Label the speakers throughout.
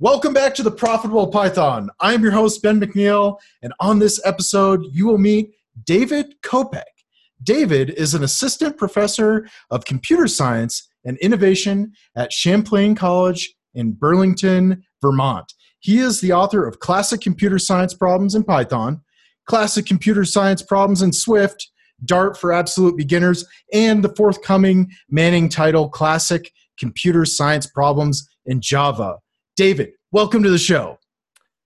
Speaker 1: Welcome back to the Profitable Python. I'm your host, Ben McNeil, and on this episode, you will meet David Kopec. David is an assistant professor of computer science and innovation at Champlain College in Burlington, Vermont. He is the author of Classic Computer Science Problems in Python, Classic Computer Science Problems in Swift, Dart for Absolute Beginners, and the forthcoming Manning title, Classic Computer Science Problems in Java. David, welcome to the show.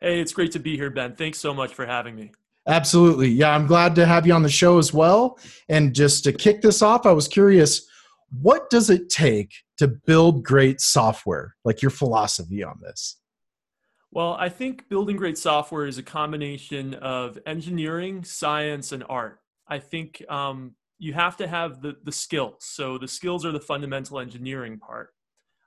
Speaker 2: Hey, it's great to be here, Ben. Thanks so much for having me.
Speaker 1: Absolutely. Yeah, I'm glad to have you on the show as well. And just to kick this off, I was curious what does it take to build great software? Like your philosophy on this?
Speaker 2: Well, I think building great software is a combination of engineering, science, and art. I think um, you have to have the, the skills. So the skills are the fundamental engineering part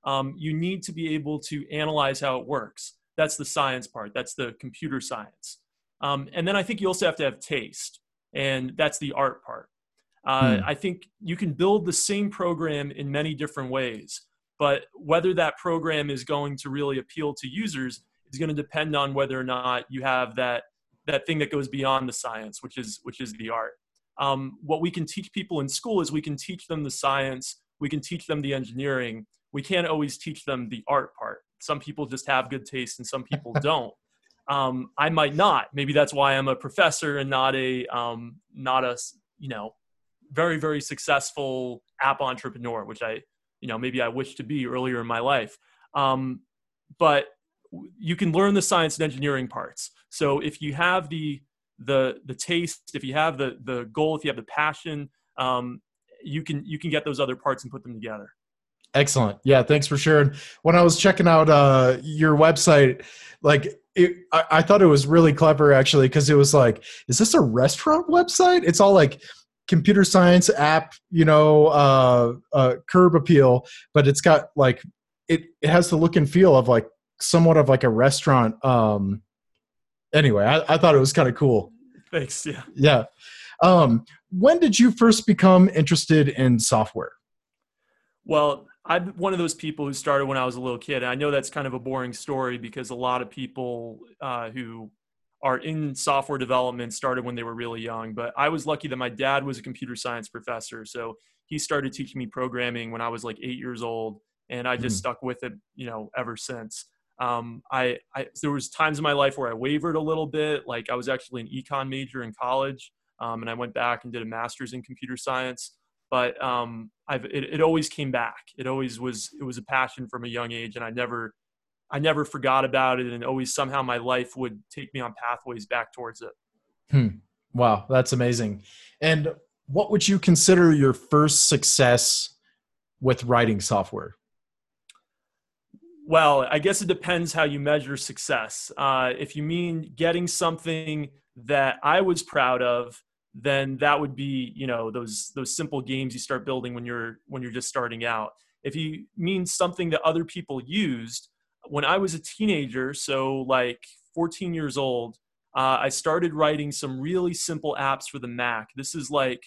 Speaker 2: um, you need to be able to analyze how it works. That's the science part, that's the computer science. Um, and then I think you also have to have taste, and that's the art part. Uh, hmm. I think you can build the same program in many different ways, but whether that program is going to really appeal to users is going to depend on whether or not you have that that thing that goes beyond the science, which is which is the art. Um, what we can teach people in school is we can teach them the science, we can teach them the engineering, we can't always teach them the art part. Some people just have good taste and some people don't. Um, I might not. Maybe that's why I'm a professor and not a um, not a you know very very successful app entrepreneur, which I you know maybe I wish to be earlier in my life. Um, but you can learn the science and engineering parts. So if you have the the the taste, if you have the the goal, if you have the passion, um, you can you can get those other parts and put them together.
Speaker 1: Excellent. Yeah, thanks for sharing. When I was checking out uh, your website, like it, I, I, thought it was really clever actually because it was like, is this a restaurant website? It's all like computer science app, you know, uh, uh, curb appeal, but it's got like it. It has the look and feel of like somewhat of like a restaurant. Um, anyway, I, I thought it was kind of cool.
Speaker 2: Thanks. Yeah.
Speaker 1: Yeah. Um, when did you first become interested in software?
Speaker 2: Well, I'm one of those people who started when I was a little kid. And I know that's kind of a boring story because a lot of people uh, who are in software development started when they were really young. But I was lucky that my dad was a computer science professor. So he started teaching me programming when I was like eight years old. And I just mm. stuck with it, you know, ever since. Um, I, I, there was times in my life where I wavered a little bit. Like I was actually an econ major in college. Um, and I went back and did a master's in computer science but um, I've it, it always came back. It always was it was a passion from a young age, and I never I never forgot about it, and always somehow my life would take me on pathways back towards it.
Speaker 1: Hmm. Wow, that's amazing. And what would you consider your first success with writing software?
Speaker 2: Well, I guess it depends how you measure success. Uh, if you mean getting something that I was proud of, then that would be you know those those simple games you start building when you're when you're just starting out. If you mean something that other people used when i was a teenager so like 14 years old uh, i started writing some really simple apps for the mac. This is like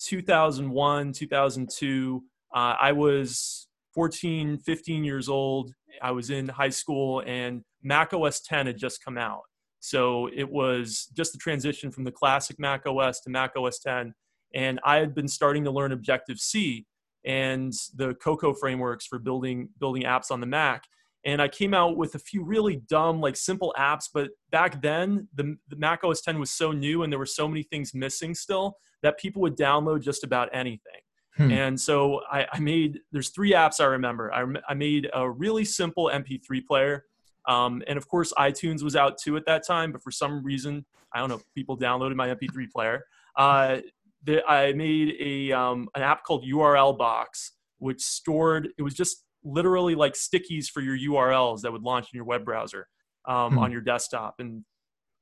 Speaker 2: 2001 2002 uh, i was 14 15 years old. I was in high school and mac os 10 had just come out so it was just the transition from the classic Mac OS to Mac OS 10. And I had been starting to learn Objective C and the Cocoa frameworks for building building apps on the Mac. And I came out with a few really dumb, like simple apps. But back then, the, the Mac OS 10 was so new and there were so many things missing still that people would download just about anything. Hmm. And so I, I, made, there's three apps I remember. I, I made a really simple MP3 player um, and of course, iTunes was out too at that time, but for some reason, I don't know, people downloaded my MP3 player. Uh, the, I made a um, an app called URL Box, which stored. It was just literally like stickies for your URLs that would launch in your web browser um, hmm. on your desktop. And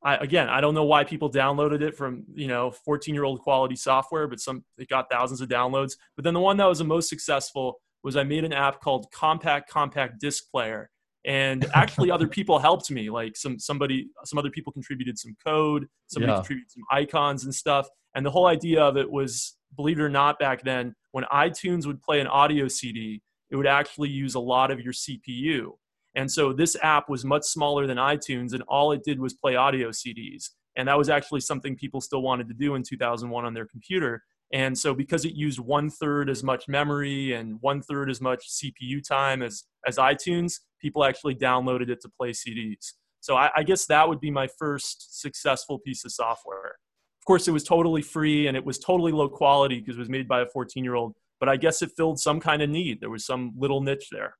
Speaker 2: I, again, I don't know why people downloaded it from you know 14 year old quality software, but some it got thousands of downloads. But then the one that was the most successful was I made an app called Compact Compact Disc Player, and actually other people helped me like some somebody some other people contributed some code somebody yeah. contributed some icons and stuff and the whole idea of it was believe it or not back then when itunes would play an audio cd it would actually use a lot of your cpu And so this app was much smaller than iTunes, and all it did was play audio CDs. And that was actually something people still wanted to do in 2001 on their computer. And so because it used one third as much memory and one third as much CPU time as, as iTunes, people actually downloaded it to play CDs. So I, I guess that would be my first successful piece of software. Of course, it was totally free and it was totally low quality because it was made by a 14 year old, but I guess it filled some kind of need. There was some little niche there.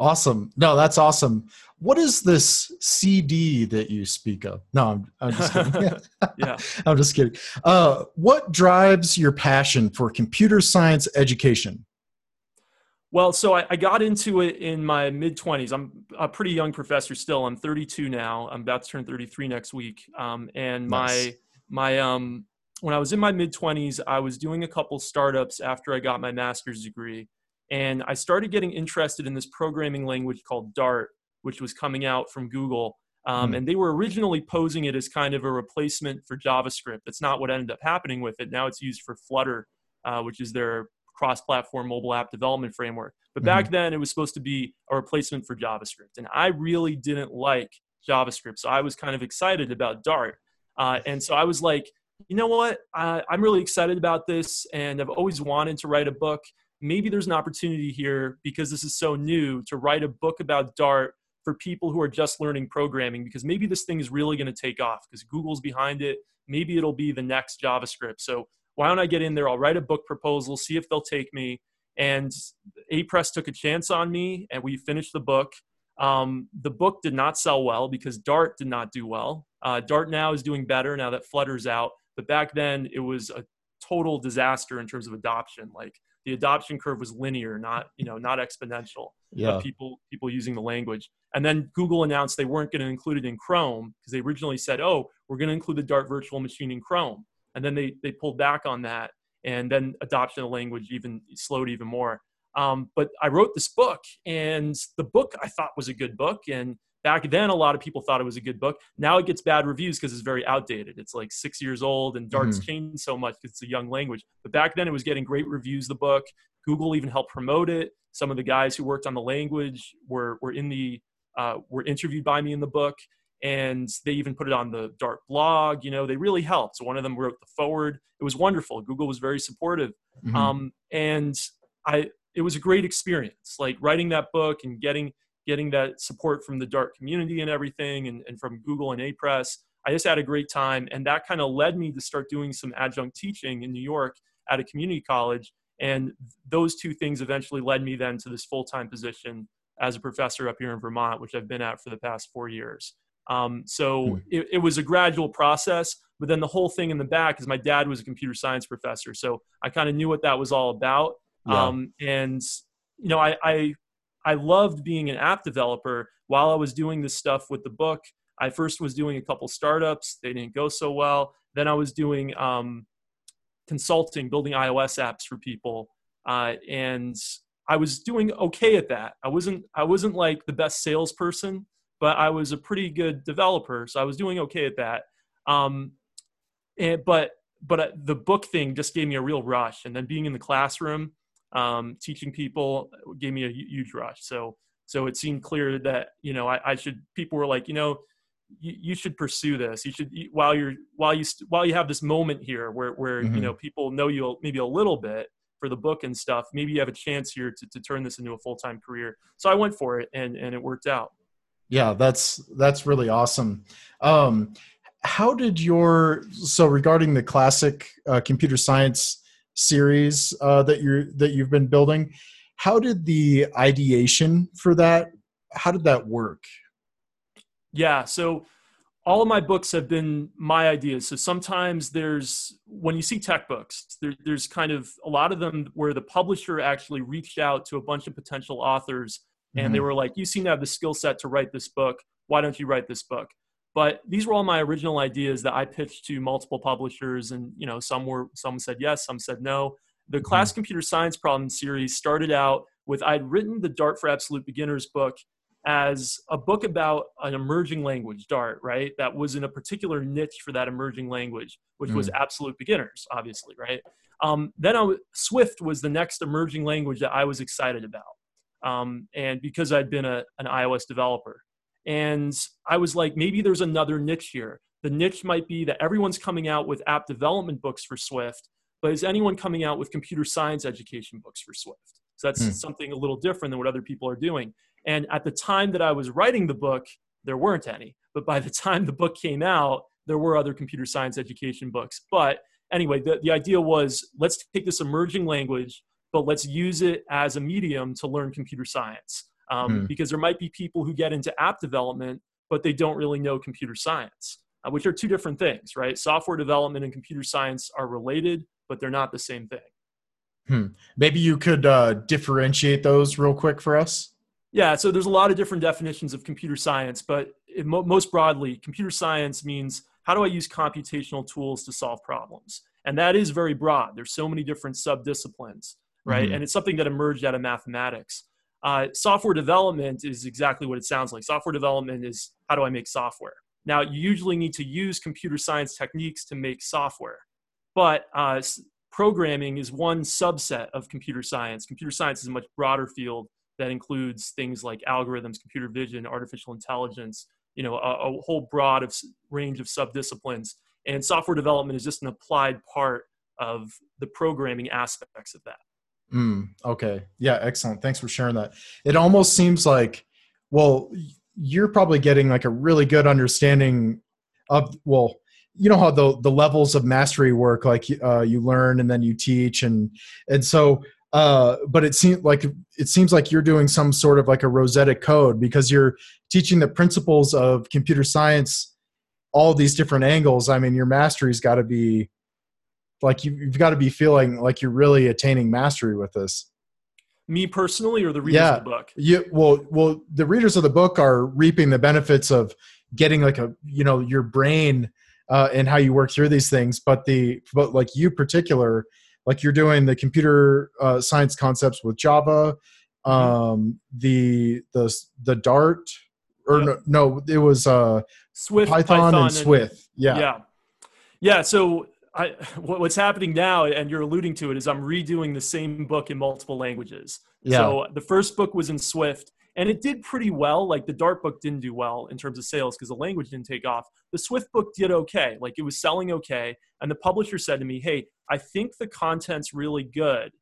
Speaker 1: Awesome. No, that's awesome. What is this CD that you speak of? No, I'm, I'm just kidding. yeah. I'm just kidding. Uh, what drives your passion for computer science education?
Speaker 2: Well, so I, I got into it in my mid 20s. I'm a pretty young professor still. I'm 32 now. I'm about to turn 33 next week. Um, and nice. my, my, um, when I was in my mid 20s, I was doing a couple startups after I got my master's degree and I started getting interested in this programming language called Dart, which was coming out from Google. Um, mm. And they were originally posing it as kind of a replacement for JavaScript. That's not what ended up happening with it. Now it's used for Flutter, uh, which is their cross platform mobile app development framework. But back mm-hmm. then, it was supposed to be a replacement for JavaScript. And I really didn't like JavaScript. So I was kind of excited about Dart. Uh, and so I was like, you know what? Uh, I'm really excited about this. And I've always wanted to write a book maybe there's an opportunity here because this is so new to write a book about Dart for people who are just learning programming because maybe this thing is really going to take off because Google's behind it. Maybe it'll be the next JavaScript. So why don't I get in there? I'll write a book proposal, see if they'll take me. And Apress took a chance on me and we finished the book. Um, the book did not sell well because Dart did not do well. Uh, Dart now is doing better now that Flutter's out. But back then it was a total disaster in terms of adoption. Like the adoption curve was linear, not you know not exponential. Yeah. people people using the language, and then Google announced they weren't going to include it in Chrome because they originally said, oh, we're going to include the Dart virtual machine in Chrome, and then they they pulled back on that, and then adoption of language even slowed even more. Um, but I wrote this book, and the book I thought was a good book, and back then a lot of people thought it was a good book. Now it gets bad reviews because it's very outdated. It's like six years old and dart's mm-hmm. changed so much because it's a young language. But back then it was getting great reviews the book. Google even helped promote it. Some of the guys who worked on the language were, were in the uh, were interviewed by me in the book and they even put it on the dart blog you know they really helped. So one of them wrote the foreword. It was wonderful. Google was very supportive. Mm-hmm. um, and i it was a great experience like writing that book and getting getting that support from the Dart community and everything, and, and from Google and Apress. I just had a great time, and that kind of led me to start doing some adjunct teaching in New York at a community college. And those two things eventually led me then to this full time position as a professor up here in Vermont, which I've been at for the past four years. Um, so hmm. it, it, was a gradual process, but then the whole thing in the back is my dad was a computer science professor, so I kind of knew what that was all about. Yeah. Um, and you know, I, I I loved being an app developer while I was doing this stuff with the book. I first was doing a couple startups, they didn't go so well. Then I was doing um, consulting, building iOS apps for people, uh, and I was doing okay at that. I wasn't I wasn't like the best salesperson, but I was a pretty good developer, so I was doing okay at that. Um, and, but but uh, the book thing just gave me a real rush, and then being in the classroom um, teaching people gave me a huge rush. So so it seemed clear that you know I, I should. People were like, you know, you, you, should pursue this. You should while you're while you while you have this moment here where where mm-hmm. you know people know you maybe a little bit for the book and stuff. Maybe you have a chance here to, to turn this into a full time career. So I went for it and and it worked out.
Speaker 1: Yeah, that's that's really awesome. Um, how did your so regarding the classic uh, computer science series uh, that you're that you've been building. How did the ideation for that? How did that work?
Speaker 2: Yeah, so all of my books have been my ideas. So sometimes there's when you see tech books, there, there's kind of a lot of them where the publisher actually reached out to a bunch of potential authors and mm-hmm. they were like, "You seem to have the skill set to write this book. Why don't you write this book?" But these were all my original ideas that i pitched to multiple publishers and you know some were some said yes some said no the mm-hmm. class computer science problem series started out with i'd written the dart for absolute beginners book as a book about an emerging language dart right that was in a particular niche for that emerging language which mm. was absolute beginners obviously right um, then I w- swift was the next emerging language that i was excited about um, and because I'd been a, an iOS developer. And I was like, maybe there's another niche here. The niche might be that everyone's coming out with app development books for Swift, but is anyone coming out with computer science education books for Swift? So that's hmm. something a little different than what other people are doing. And at the time that I was writing the book, there weren't any. But by the time the book came out, there were other computer science education books. But anyway, the, the idea was let's take this emerging language, but let's use it as a medium to learn computer science. Um, hmm. Because there might be people who get into app development, but they don't really know computer science, uh, which are two different things, right? Software development and computer science are related, but they're not the same thing.
Speaker 1: Hmm. Maybe you could uh, differentiate those real quick for us.
Speaker 2: Yeah, so there's a lot of different definitions of computer science, but mo- most broadly, computer science means how do I use computational tools to solve problems? And that is very broad. There's so many different subdisciplines, right? Mm-hmm. And it's something that emerged out of mathematics. Uh, software development is exactly what it sounds like. Software development is how do I make software? Now, you usually need to use computer science techniques to make software, but uh, programming is one subset of computer science. Computer science is a much broader field that includes things like algorithms, computer vision, artificial intelligence, you know, a, a whole broad of range of subdisciplines. And software development is just an applied part of the programming aspects of that.
Speaker 1: Mm, okay. Yeah, excellent. Thanks for sharing that. It almost seems like, well, you're probably getting like a really good understanding of, well, you know how the the levels of mastery work like uh, you learn and then you teach and and so uh, but it seems like it seems like you're doing some sort of like a Rosetta code because you're teaching the principles of computer science, all these different angles. I mean, your mastery's got to be like you, have got to be feeling like you're really attaining mastery with this.
Speaker 2: Me personally, or the readers yeah. of the book?
Speaker 1: Yeah, well, well, the readers of the book are reaping the benefits of getting like a you know your brain uh, and how you work through these things. But the but like you particular like you're doing the computer uh, science concepts with Java, mm-hmm. um, the the the Dart, or yep. no, no, it was uh,
Speaker 2: Swift,
Speaker 1: Python, Python and Swift. Yeah,
Speaker 2: yeah, yeah. So I, what's happening now, and you're alluding to it, is I'm redoing the same book in multiple languages. Yeah. So the first book was in Swift, and it did pretty well. Like the Dart book didn't do well in terms of sales because the language didn't take off. The Swift book did okay, like it was selling okay. And the publisher said to me, "Hey, I think the content's really good,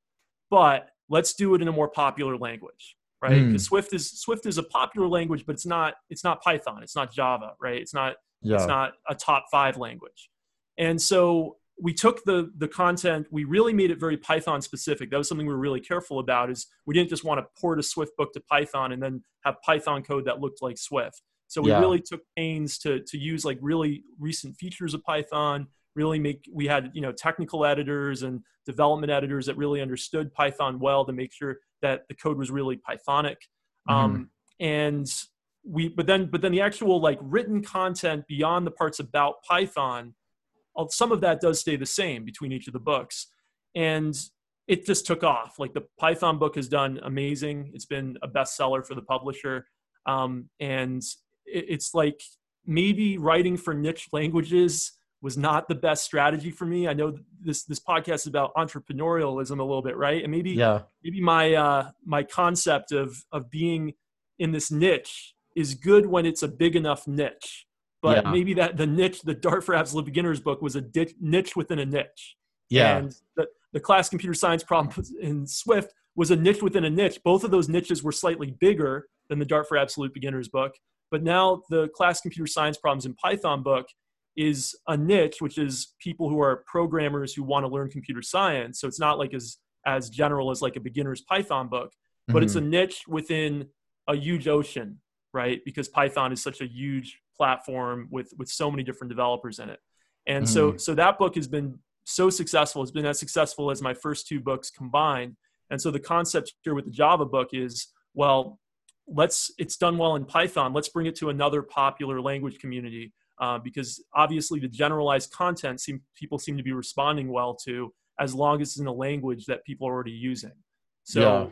Speaker 2: but let's do it in a more popular language." Right? Because mm. Swift is Swift is a popular language, but it's not it's not Python, it's not Java, right? It's not yeah. it's not a top five language. And so we took the the content we really made it very python specific that was something we were really careful about is we didn't just want to port a swift book to python and then have python code that looked like swift so we yeah. really took pains to to use like really recent features of python really make we had you know technical editors and development editors that really understood python well to make sure that the code was really pythonic mm-hmm. um, and we but then but then the actual like written content beyond the parts about python some of that does stay the same between each of the books. And it just took off. Like the Python book has done amazing. It's been a bestseller for the publisher. Um, and it, it's like maybe writing for niche languages was not the best strategy for me. I know this this podcast is about entrepreneurialism a little bit, right? And maybe yeah. maybe my uh, my concept of of being in this niche is good when it's a big enough niche but yeah. maybe that the niche, the Dart for Absolute Beginners book was a ditch, niche within a niche.
Speaker 1: Yeah.
Speaker 2: And the, the class computer science problem in Swift was a niche within a niche. Both of those niches were slightly bigger than the Dart for Absolute Beginners book. But now the class computer science problems in Python book is a niche, which is people who are programmers who want to learn computer science. So it's not like as as general as like a beginner's Python book, but mm-hmm. it's a niche within a huge ocean, right? Because Python is such a huge platform with with so many different developers in it. And mm. so so that book has been so successful it's been as successful as my first two books combined. And so the concept here with the java book is well let's it's done well in python let's bring it to another popular language community uh, because obviously the generalized content seem, people seem to be responding well to as long as it's in a language that people are already using. So yeah.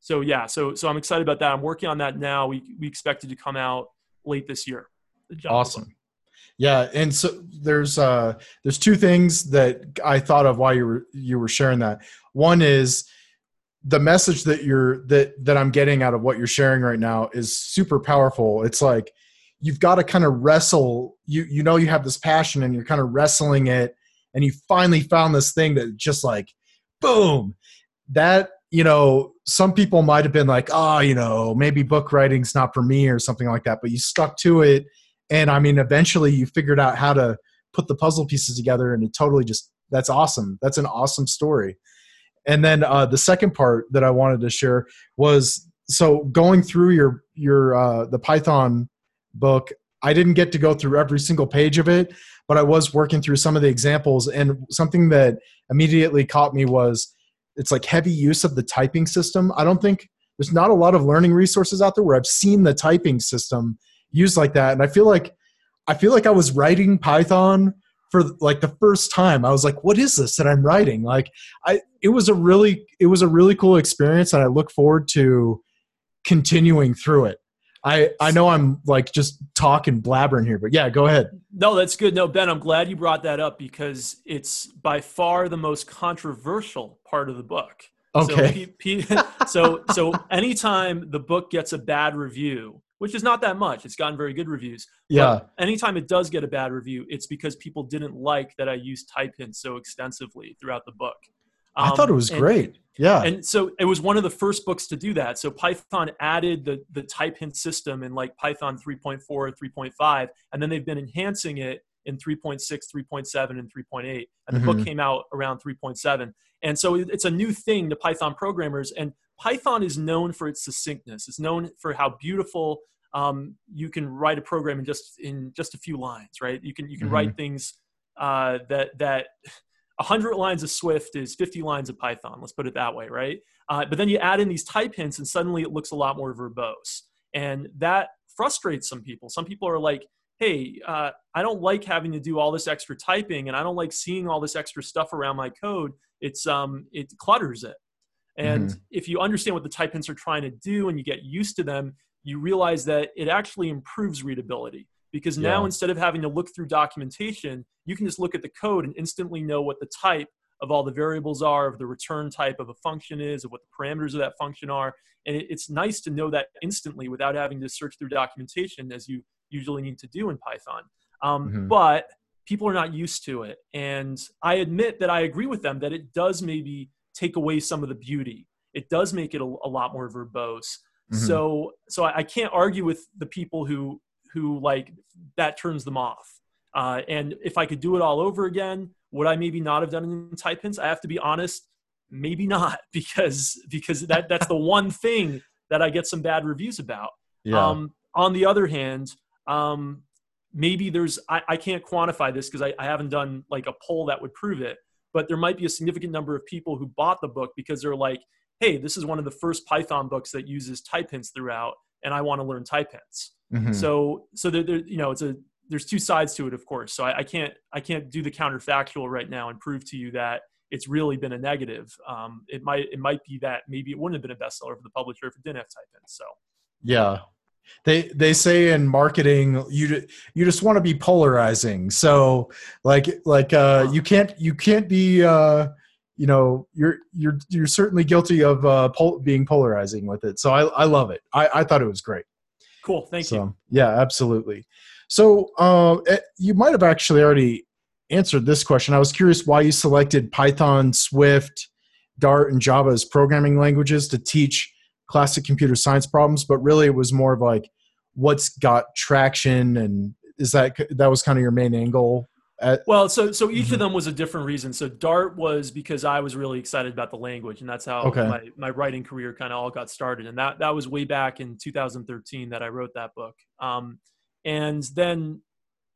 Speaker 2: so yeah so so i'm excited about that. I'm working on that now. We we expect it to come out late this year
Speaker 1: awesome yeah and so there's uh there's two things that i thought of while you were you were sharing that one is the message that you're that that I'm getting out of what you're sharing right now is super powerful. It's like you've got to kind of wrestle. You you know you have this passion and you're kind of wrestling it, and you finally found this thing that just like boom. That you know, some people might have been like, oh, you know, maybe book writing's not for me or something like that, but you stuck to it. And I mean, eventually you figured out how to put the puzzle pieces together and it totally just, that's awesome. That's an awesome story. And then uh, the second part that I wanted to share was so going through your your uh, the Python book. I didn't get to go through every single page of it, but I was working through some of the examples, and something that immediately caught me was it's like heavy use of the typing system. I don't think there's not a lot of learning resources out there where I've seen the typing system used like that, and I feel like I feel like I was writing Python for like the first time. I was like what is this that i'm writing? Like i it was a really it was a really cool experience and i look forward to continuing through it. I i know i'm like just talking blabbering here but yeah go ahead.
Speaker 2: No that's good. No ben i'm glad you brought that up because it's by far the most controversial part of the book.
Speaker 1: Okay.
Speaker 2: so, so so anytime the book gets a bad review which is not that much. It's gotten very good reviews.
Speaker 1: Yeah.
Speaker 2: But anytime it does get a bad review, it's because people didn't like that I used type hints so extensively throughout the book.
Speaker 1: Um, I thought it was
Speaker 2: and,
Speaker 1: great. Yeah.
Speaker 2: And so it was one of the first books to do that. So Python added the the type hint system in like Python 3.4, or 3.5, and then they've been enhancing it in 3.6, 3.7, and 3.8. And the mm-hmm. book came out around 3.7. And so it's a new thing to Python programmers. And Python is known for its succinctness. It's known for how beautiful um, you can write a program in just in just a few lines, right? You can you can mm-hmm. write things uh, that that 100 lines of Swift is 50 lines of Python. Let's put it that way, right? Uh, but then you add in these type hints, and suddenly it looks a lot more verbose, and that frustrates some people. Some people are like, "Hey, uh, I don't like having to do all this extra typing, and I don't like seeing all this extra stuff around my code. It's um, it clutters it." And mm-hmm. if you understand what the type hints are trying to do and you get used to them, you realize that it actually improves readability because now yeah. instead of having to look through documentation, you can just look at the code and instantly know what the type of all the variables are, of the return type of a function is, of what the parameters of that function are. And it's nice to know that instantly without having to search through documentation as you usually need to do in Python. Um, mm-hmm. But people are not used to it. And I admit that I agree with them that it does maybe take away some of the beauty. It does make it a, a lot more verbose. Mm-hmm. So so I, I, can't argue with the people who who like that turns them off. Uh, and if I could do it all over again, would I maybe not have done it in type hints? I have to be honest, maybe not because because that that's the one thing that I get some bad reviews about.
Speaker 1: Yeah. Um,
Speaker 2: on the other hand, um, maybe there's I, I can't quantify this because I, I haven't done like a poll that would prove it but there might be a significant number of people who bought the book because they're like, hey, this is one of the first Python books that uses type hints throughout, and I want to learn type hints. Mm-hmm. So, so there, there, you know, it's a there's two sides to it, of course. So I, I, can't I can't do the counterfactual right now and prove to you that it's really been a negative. Um, it might it might be that maybe it wouldn't have been a bestseller for the publisher if it didn't have type hints. So
Speaker 1: yeah, they they say in marketing you you just want to be polarizing. So like like uh you can't you can't be uh you know you're you're you're certainly guilty of uh pol- being polarizing with it. So i i love it. I i thought it was great.
Speaker 2: Cool. Thank
Speaker 1: so,
Speaker 2: you
Speaker 1: yeah absolutely. So uh, you might have actually already answered this question. I was curious why you selected python swift dart and java as programming languages to teach classic computer science problems, but really it was more of like what's got traction and is that that was kind of your main angle
Speaker 2: at- well so so each mm-hmm. of them was a different reason so dart was because i was really excited about the language and that's how
Speaker 1: okay.
Speaker 2: my, my writing career kind of all got started and that that was way back in 2013 that i wrote that book um, and then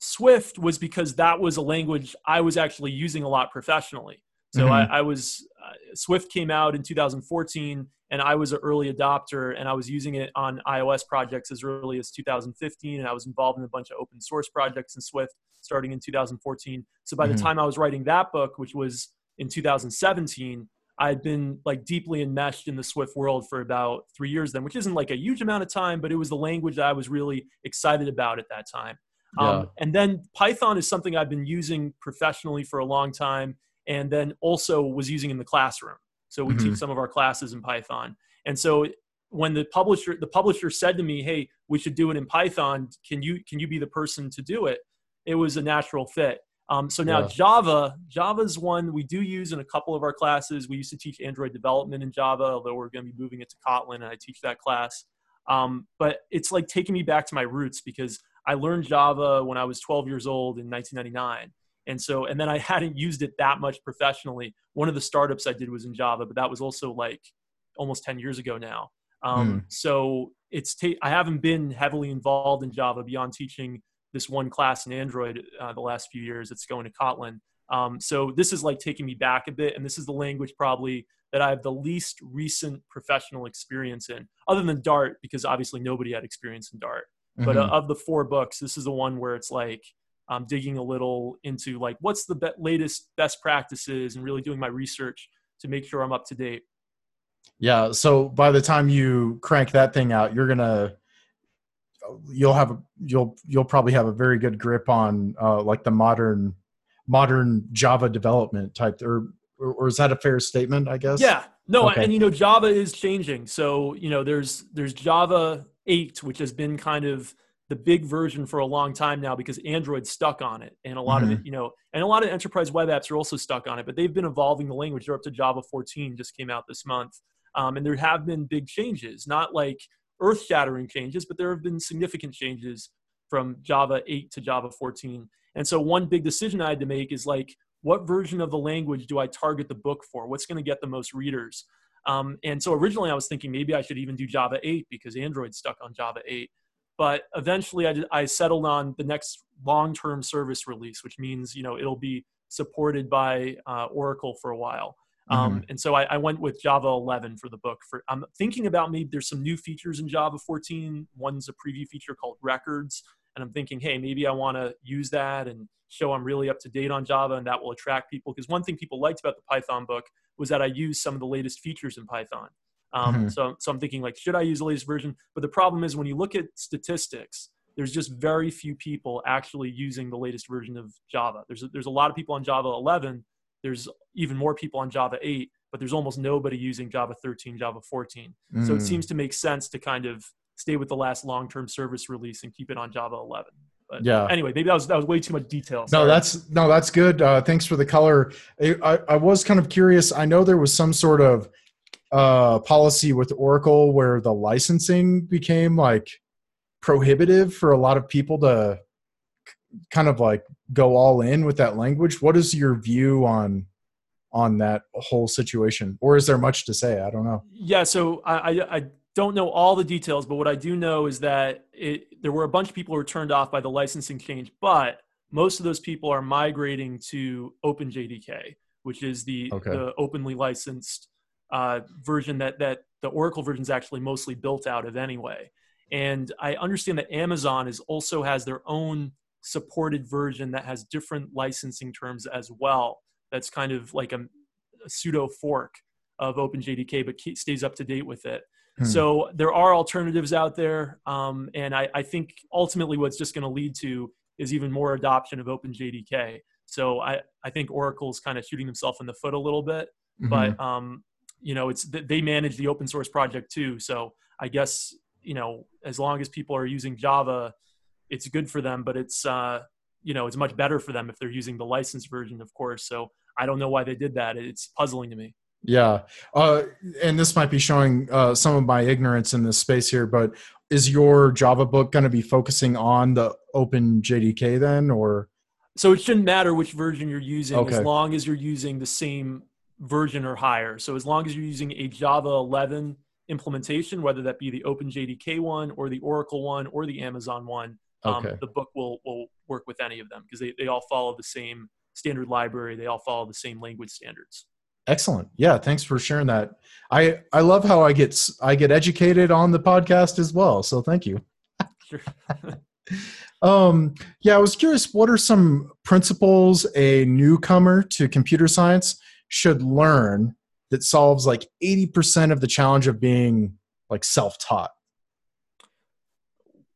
Speaker 2: swift was because that was a language i was actually using a lot professionally so mm-hmm. I, I, was uh, swift came out in 2014 and I was an early adopter and I was using it on iOS projects as early as 2015 and I was involved in a bunch of open source projects in Swift starting in 2014. So by mm-hmm. the time I was writing that book, which was in 2017, I had been like deeply enmeshed in the Swift world for about three years then, which isn't like a huge amount of time, but it was the language that I was really excited about at that time. Yeah. Um, and then Python is something I've been using professionally for a long time and then also was using in the classroom. So we
Speaker 1: Mhm.
Speaker 2: teach some of our classes in Python. And so when the publisher the publisher said to me, "Hey, we should do it in Python. Can you can you be the person to do it?" It was a natural fit. Um, so now
Speaker 1: Yeah.
Speaker 2: Java, Java's one we do use in a couple of our classes. We used to teach Android development in Java, although we're going to be moving it to Kotlin, and I teach that class. Um, but it's like taking me back to my roots because I learned Java when I was 12 years old in 1999. And so, and then I hadn't used it that much professionally. One of the startups I did was in Java, but that was also like almost 10 years ago now. Um, So it's, ta- I haven't been heavily involved in Java beyond teaching this one class in Android uh, the last few years. It's going to Kotlin. Um, so this is like taking me back a bit. And this is the language probably that I have the least recent professional experience in, other than Dart, because obviously nobody had experience in Dart but uh,
Speaker 1: Mhm.
Speaker 2: of the four books this is the one where it's like i'm digging a little into like what's the be- latest best practices and really doing my research to make sure i'm up to date
Speaker 1: yeah. So by the time you crank that thing out, you're gonna you'll have a you'll you'll probably have a very good grip on uh, like the modern modern Java development type or or, is that a fair statement? I guess.
Speaker 2: yeah no
Speaker 1: Okay.
Speaker 2: and you know java is changing so you know there's there's java 8 which has been kind of the big version for a long time now because android's stuck on it. And a lot of it you know and a lot of enterprise web apps are also stuck on it but they've been evolving the language. They're up to java 14 just came out this month. Um, and there have been big changes not like earth-shattering changes but there have been significant changes from java 8 to java 14 and so one big decision i had to make is like what version of the language do i target the book for? What's going to get the most readers? Um, and so originally i was thinking maybe i should even do java 8 because android's stuck on java 8 but eventually I, did, I settled on the next long-term service release which means you know it'll be supported by uh, oracle for a while. Um, and so I, I went with java 11 for the book for i'm thinking about maybe there's some new features in java 14 one's a preview feature called records and i'm thinking hey maybe i want to use that and show i'm really up to date on java and that will attract people. Because one thing people liked about the python book was that i used some of the latest features in python um,
Speaker 1: Mhm.
Speaker 2: so, so i'm thinking like should i use the latest version but the problem is when you look at statistics there's just very few people actually using the latest version of java there's a, there's a lot of people on java 11 there's even more people on java 8 but there's almost nobody using java 13 java 14 so it
Speaker 1: Mm.
Speaker 2: seems to make sense to kind of stay with the last long-term service release and keep it on java 11 but
Speaker 1: Yeah.
Speaker 2: anyway maybe that was that was way too much detail
Speaker 1: No, that's no, that's good. Uh, thanks for the color. I, I, I was kind of curious. I know there was some sort of uh, policy with Oracle where the licensing became like prohibitive for a lot of people to kind of like go all in with that language. What is your view on on that whole situation, or is there much to say? I don't know.
Speaker 2: Yeah, so I, I I don't know all the details, but what I do know is that it, there were a bunch of people who were turned off by the licensing change, but most of those people are migrating to OpenJDK, which is the
Speaker 1: Okay.
Speaker 2: the openly licensed uh, version that that the Oracle version is actually mostly built out of anyway. And I understand that Amazon is also has their own supported version that has different licensing terms as well. That's kind of like a, a pseudo fork of OpenJDK, but keep, stays up to date with it.
Speaker 1: Hmm.
Speaker 2: So there are alternatives out there, um, and I, I think ultimately what's just going to lead to is even more adoption of OpenJDK. So I, I think Oracle's kind of shooting themselves in the foot a little bit,
Speaker 1: Mhm.
Speaker 2: but um, you know it's th- they manage the open source project too. So I guess you know as long as people are using Java, it's good for them. But it's uh, you know it's much better for them if they're using the licensed version, of course. So I don't know why they did that. It's puzzling to me.
Speaker 1: Yeah, uh, and this might be showing uh, some of my ignorance in this space here, but is your Java book going to be focusing on the Open JDK then, or
Speaker 2: So it shouldn't matter which version you're using
Speaker 1: Okay.
Speaker 2: as long as you're using the same version or higher. So as long as you're using a Java 11 implementation, whether that be the OpenJDK one or the Oracle one or the Amazon one, um,
Speaker 1: Okay.
Speaker 2: the book will, will work with any of them because they, they all follow the same standard library. They all follow the same language standards.
Speaker 1: excellent? Yeah, thanks for sharing that. I I love how I get I get educated on the podcast as well. So thank you.
Speaker 2: Sure.
Speaker 1: Um, yeah, I was curious. What are some principles a newcomer to computer science should learn that solves like eighty percent of the challenge of being like self-taught?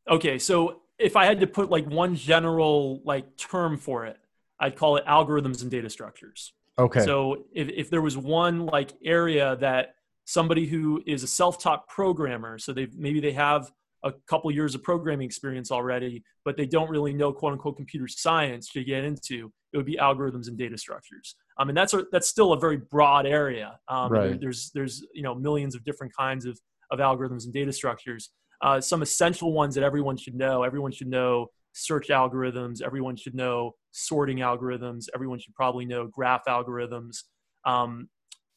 Speaker 2: Okay, so if I had to put like one general like term for it, I'd call it algorithms and data structures.
Speaker 1: Okay.
Speaker 2: So if, if there was one like area that somebody who is a self-taught programmer, so they maybe they have a couple years of programming experience already, but they don't really know quote unquote computer science to get into, it would be algorithms and data structures. Um, and that's a, that's still a very broad area. Um,
Speaker 1: Right.
Speaker 2: there- there's there's you know millions of different kinds of of algorithms and data structures. Uh, some essential ones that everyone should know. Everyone should know search algorithms. Everyone should know sorting algorithms. Everyone should probably know graph algorithms. Um,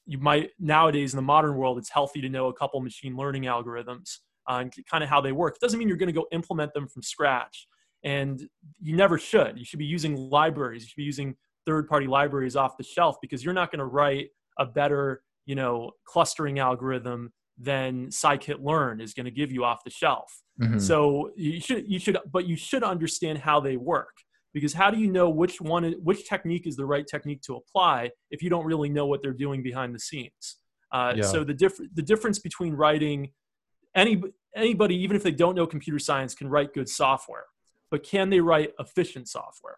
Speaker 2: you might nowadays in the modern world, it's healthy to know a couple machine learning algorithms uh, and kind of how they work. It doesn't mean you're going to go implement them from scratch, and you never should. You should be using libraries. You should be using third-party libraries off the shelf because you're not going to write a better, you know, clustering algorithm than scikit-learn is going to give you off the shelf.
Speaker 1: Mhm.
Speaker 2: So you should you should but you should understand how they work because how do you know which one which technique is the right technique to apply if you don't really know what they're doing behind the scenes? Uh,
Speaker 1: Yeah.
Speaker 2: So the diff- the difference between writing any anybody even if they don't know computer science can write good software, but can they write efficient software?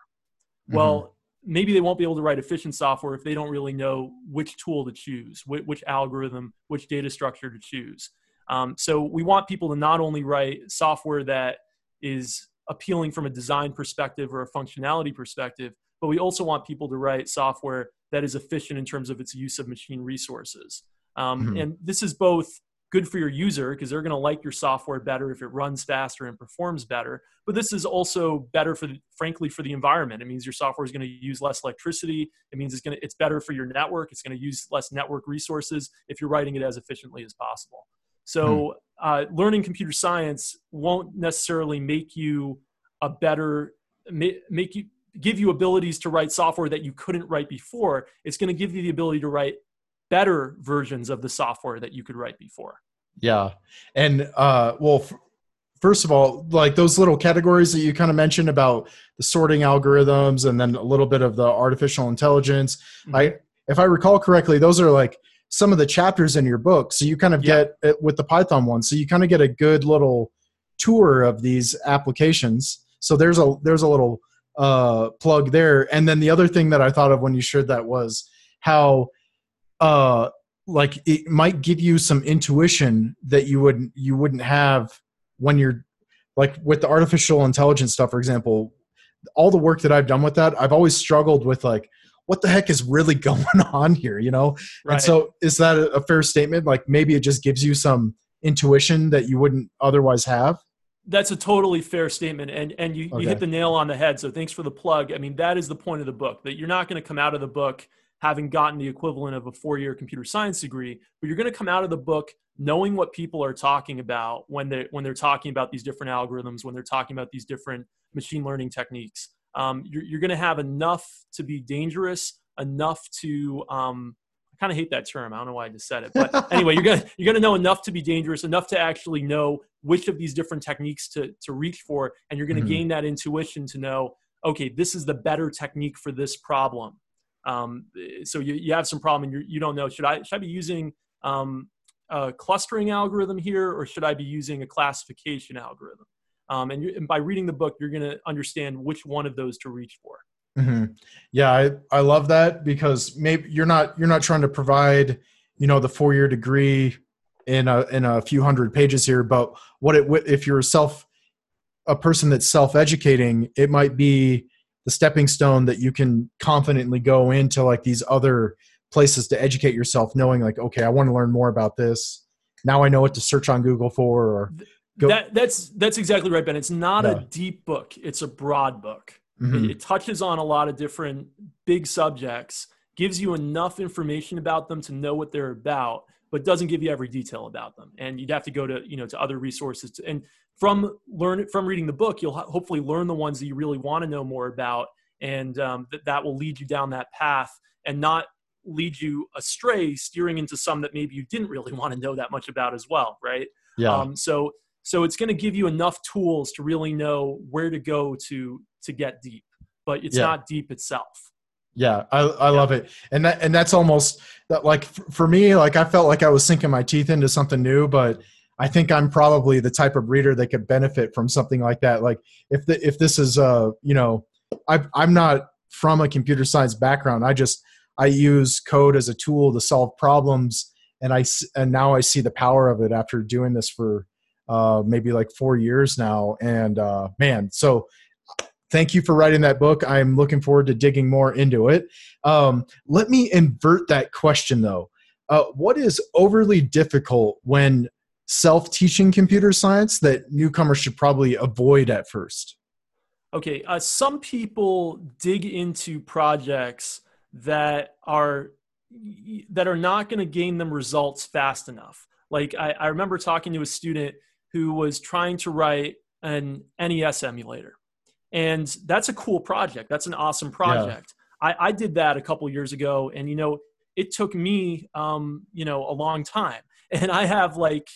Speaker 2: Well, maybe they won't be able to write efficient software if they don't really know which tool to choose, which, which algorithm, which data structure to choose. Um, so we want people to not only write software that is appealing from a design perspective or a functionality perspective, but we also want people to write software that is efficient in terms of its use of machine resources. Um,
Speaker 1: Mhm.
Speaker 2: And this is both good for your user because they're going to like your software better if it runs faster and performs better. But this is also better for, the, frankly, for the environment. It means your software is going to use less electricity. It means it's going to, it's better for your network. It's going to use less network resources if you're writing it as efficiently as possible. So, uh, learning computer science won't necessarily make you a better, make you give you abilities to write software that you couldn't write before. It's going to give you the ability to write better versions of the software that you could write before.
Speaker 1: Yeah. And uh well f- first of all, like those little categories that you kind of mentioned about the sorting algorithms and then a little bit of the artificial intelligence. I if I recall correctly, those are like some of the chapters in your book. So you kind of
Speaker 2: Yeah.
Speaker 1: get it with the Python one. So you kind of get a good little tour of these applications. So there's a there's a little uh plug there. And then the other thing that I thought of when you shared that was how uh like it might give you some intuition that you wouldn't you wouldn't have when you're like with the artificial intelligence stuff for example all the work that i've done with that i've always struggled with like what the heck is really going on here you know
Speaker 2: Right.
Speaker 1: and so is that a fair statement like maybe it just gives you some intuition that you wouldn't otherwise have
Speaker 2: That's a totally fair statement, and and you,
Speaker 1: Okay.
Speaker 2: you hit the nail on the head. So thanks for the plug. I mean, that is the point of the book that you're not going to come out of the book having gotten the equivalent of a four-year computer science degree, but you're going to come out of the book knowing what people are talking about when they when they're talking about these different algorithms, when they're talking about these different machine learning techniques. Um, you're you're going to have enough to be dangerous, enough to um, I kind of hate that term. I don't know why I just said it, but anyway, you're gonna you're gonna know enough to be dangerous, enough to actually know which of these different techniques to to reach for, and you're gonna
Speaker 1: Mhm.
Speaker 2: gain that intuition to know, okay, this is the better technique for this problem. Um, so you, you have some problem, and you don't know should I should I be using um, a clustering algorithm here, or should I be using a classification algorithm? Um, and, you, and by reading the book, you're gonna understand which one of those to reach for.
Speaker 1: hmm Yeah, I, I love that because maybe you're not you're not trying to provide you know the four year degree in a in a few hundred pages here, but what it if you're self a person that's self educating, it might be the stepping stone that you can confidently go into like these other places to educate yourself, knowing like okay, I want to learn more about this. Now I know what to search on Google for. Or Go-
Speaker 2: That, that's that's exactly right, Ben. It's not a deep book; it's a broad book.
Speaker 1: Mhm.
Speaker 2: It, it touches on a lot of different big subjects, gives you enough information about them to know what they're about, but doesn't give you every detail about them. And you'd have to go to you know to other resources. To, and from learn from reading the book, you'll hopefully learn the ones that you really want to know more about, and um, that that will lead you down that path and not lead you astray, steering into some that maybe you didn't really want to know that much about as well, right?
Speaker 1: yeah,
Speaker 2: Um, so so it's going to give you enough tools to really know where to go to to get deep, but it's
Speaker 1: Yeah.
Speaker 2: not deep itself.
Speaker 1: Yeah, I, I love it, and that and that's almost that like for me, like I felt like I was sinking my teeth into something new, but I think I'm probably the type of reader that could benefit from something like that. Like if the if this is a you know, I I'm not from a computer science background. I just I use code as a tool to solve problems, and I and now I see the power of it after doing this for uh, maybe like four years now. And uh, man, so thank you for writing that book. I'm looking forward to digging more into it. Um, let me invert that question though. Uh, what is overly difficult when self teaching computer science that newcomers should probably avoid at first?
Speaker 2: Okay, uh, some people dig into projects that are that are not going to gain them results fast enough. Like I, I remember talking to a student who was trying to write an NES emulator, and that's a cool project. That's an awesome project. Yeah. I, I did that a couple years ago, and you know, it took me, um, you know, a long time, and I have like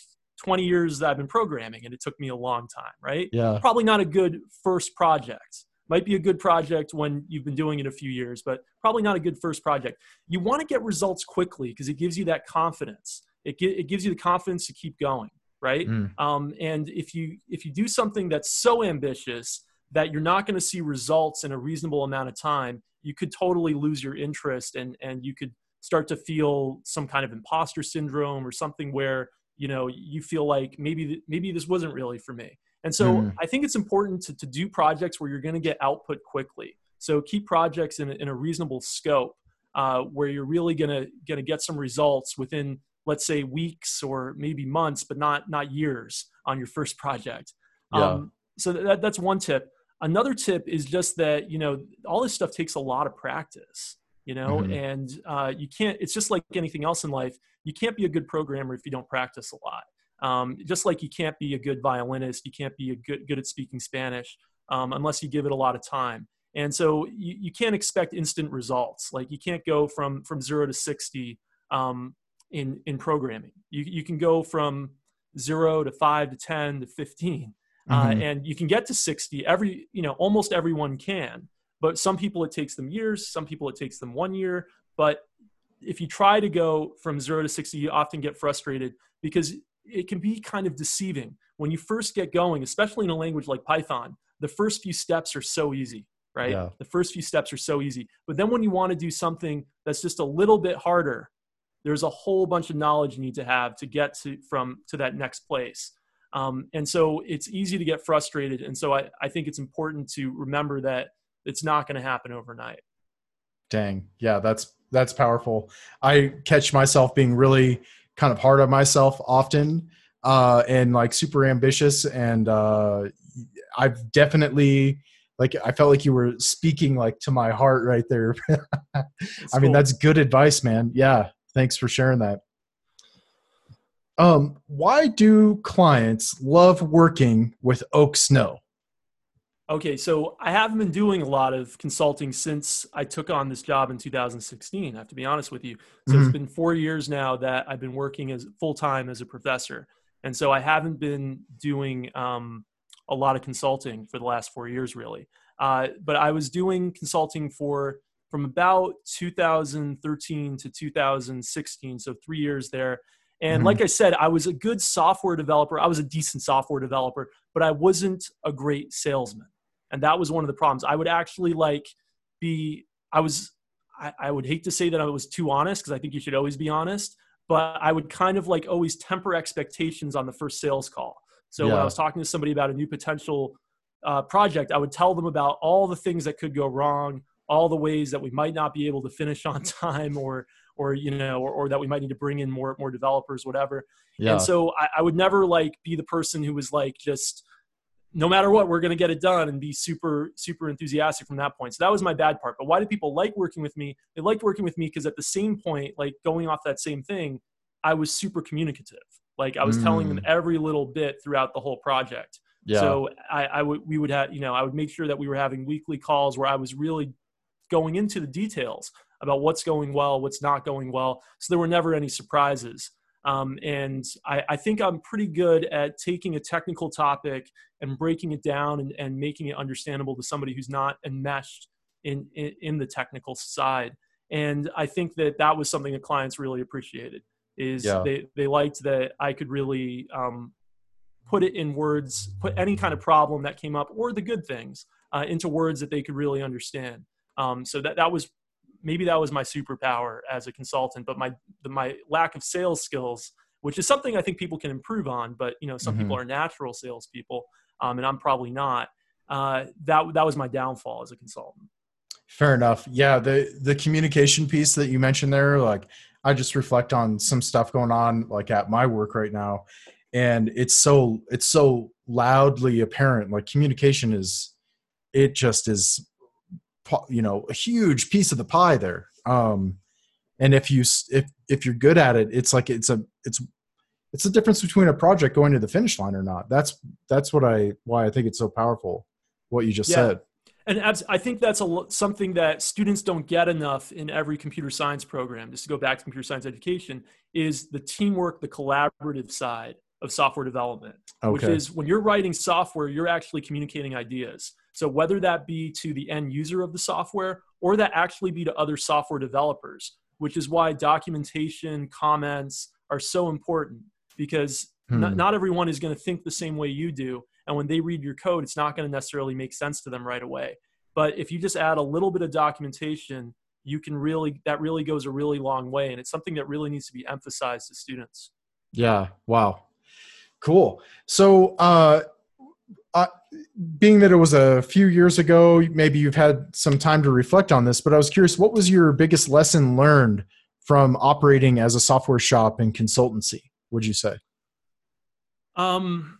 Speaker 2: 20 years that I've been programming and it took me a long time, right?
Speaker 1: Yeah.
Speaker 2: Probably not a good first project. Might be a good project when you've been doing it a few years, but probably not a good first project. You want to get results quickly because it gives you that confidence. It, it gives you the confidence to keep going, right? Mm. Um, and if you if you do something that's so ambitious that you're not going to see results in a reasonable amount of time, you could totally lose your interest and and you could start to feel some kind of imposter syndrome or something where you know you feel like maybe maybe this wasn't really for me and so mm. i think it's important to, to do projects where you're going to get output quickly so keep projects in a, in a reasonable scope uh, where you're really going to going to get some results within let's say weeks or maybe months but not not years on your first project yeah. um, so that, that's one tip another tip is just that you know all this stuff takes a lot of practice you know mm-hmm. and uh, you can't it's just like anything else in life you can't be a good programmer if you don't practice a lot. Um, just like you can't be a good violinist you can't be a good, good at speaking spanish um, unless you give it a lot of time. And so you, you can't expect instant results. Like you can't go from from zero to 60 um, in in programming. You, you can go from zero to five to 10 to 15 uh, mm-hmm. uh, and you can get to 60 every you know almost everyone can. But some people it takes them years, some people it takes them one year. But if you try to go from zero to 60, you often get frustrated because it can be kind of deceiving. When you first get going, especially in a language like Python, the first few steps are so easy, right? Yeah. The first few steps are so easy. But then when you want to do something that's just a little bit harder, there's a whole bunch of knowledge you need to have to get to from to that next place. Um, and so it's easy to get frustrated. And so I, I think it's important to remember that it's not going to happen overnight.
Speaker 1: Dang. Yeah, that's that's powerful. I catch myself being really kind of hard on myself often uh and like super ambitious and uh I've definitely like I felt like you were speaking like to my heart right there. I cool. mean, that's good advice, man. Yeah, thanks for sharing that. Um, why do clients love working with Oak Snow?
Speaker 2: Okay, so I haven't been doing a lot of consulting since I took on this job in 2016. I have to be honest with you. So mm-hmm. it's been four years now that I've been working as full time as a professor, and so I haven't been doing um, a lot of consulting for the last four years, really. Uh, but I was doing consulting for from about 2013 to 2016, so three years there. And mm-hmm. like I said, I was a good software developer. I was a decent software developer, but I wasn't a great salesman and that was one of the problems i would actually like be i was i, I would hate to say that i was too honest because i think you should always be honest but i would kind of like always temper expectations on the first sales call so yeah. when i was talking to somebody about a new potential uh, project i would tell them about all the things that could go wrong all the ways that we might not be able to finish on time or or you know or, or that we might need to bring in more more developers whatever yeah. and so I, I would never like be the person who was like just no matter what, we're going to get it done and be super, super enthusiastic from that point. So that was my bad part. But why do people like working with me? They liked working with me because at the same point, like going off that same thing, I was super communicative. Like I was mm. telling them mm. every little bit throughout the whole project. Yeah. So I, I would, we would have, you know, I would make sure that we were having weekly calls where I was really going into the details about what's going well, what's not going well. So there were never any surprises. Um, and I, I, think I'm pretty good at taking a technical topic and breaking it down and, and making it understandable to somebody who's not enmeshed in, in, in, the technical side. And I think that that was something that clients really appreciated is yeah. they, they liked that I could really um, put it in words, put any kind of problem that came up or the good things uh, into words that they could really understand. Um, so that, that was maybe that was my superpower as a consultant, but my the, my lack of sales skills, which is something I think people can improve on. But you know, some mm-hmm. people are natural salespeople, um, and I'm probably not. Uh, that that was my downfall as a consultant.
Speaker 1: Fair enough. Yeah, the the communication piece that you mentioned there, like I just reflect on some stuff going on like at my work right now, and it's so it's so loudly apparent. Like communication is, it just is, you know, a huge piece of the pie there. Um, and if you if if you're good at it, it's like it's a it's it's the difference between a project going to the finish line or not. That's that's what I why I think it's so powerful. What you just yeah. said
Speaker 2: and I think that's a, something that students don't get enough in every computer science program. Just to go back to computer science education, is the teamwork, the collaborative side of software development, okay. which is when you're writing software, you're actually communicating ideas. So whether that be to the end user of the software or that actually be to other software developers, which is why documentation, comments are so important because hmm. not, not everyone is going to think the same way you do and when they read your code, it's not going to necessarily make sense to them right away. But if you just add a little bit of documentation, you can really, that really goes a really long way. And it's something that really needs to be emphasized to students.
Speaker 1: Yeah. Wow. Cool. So, uh, uh, being that it was a few years ago, maybe you've had some time to reflect on this, but I was curious, what was your biggest lesson learned from operating as a software shop and consultancy? Would you say?
Speaker 2: Um,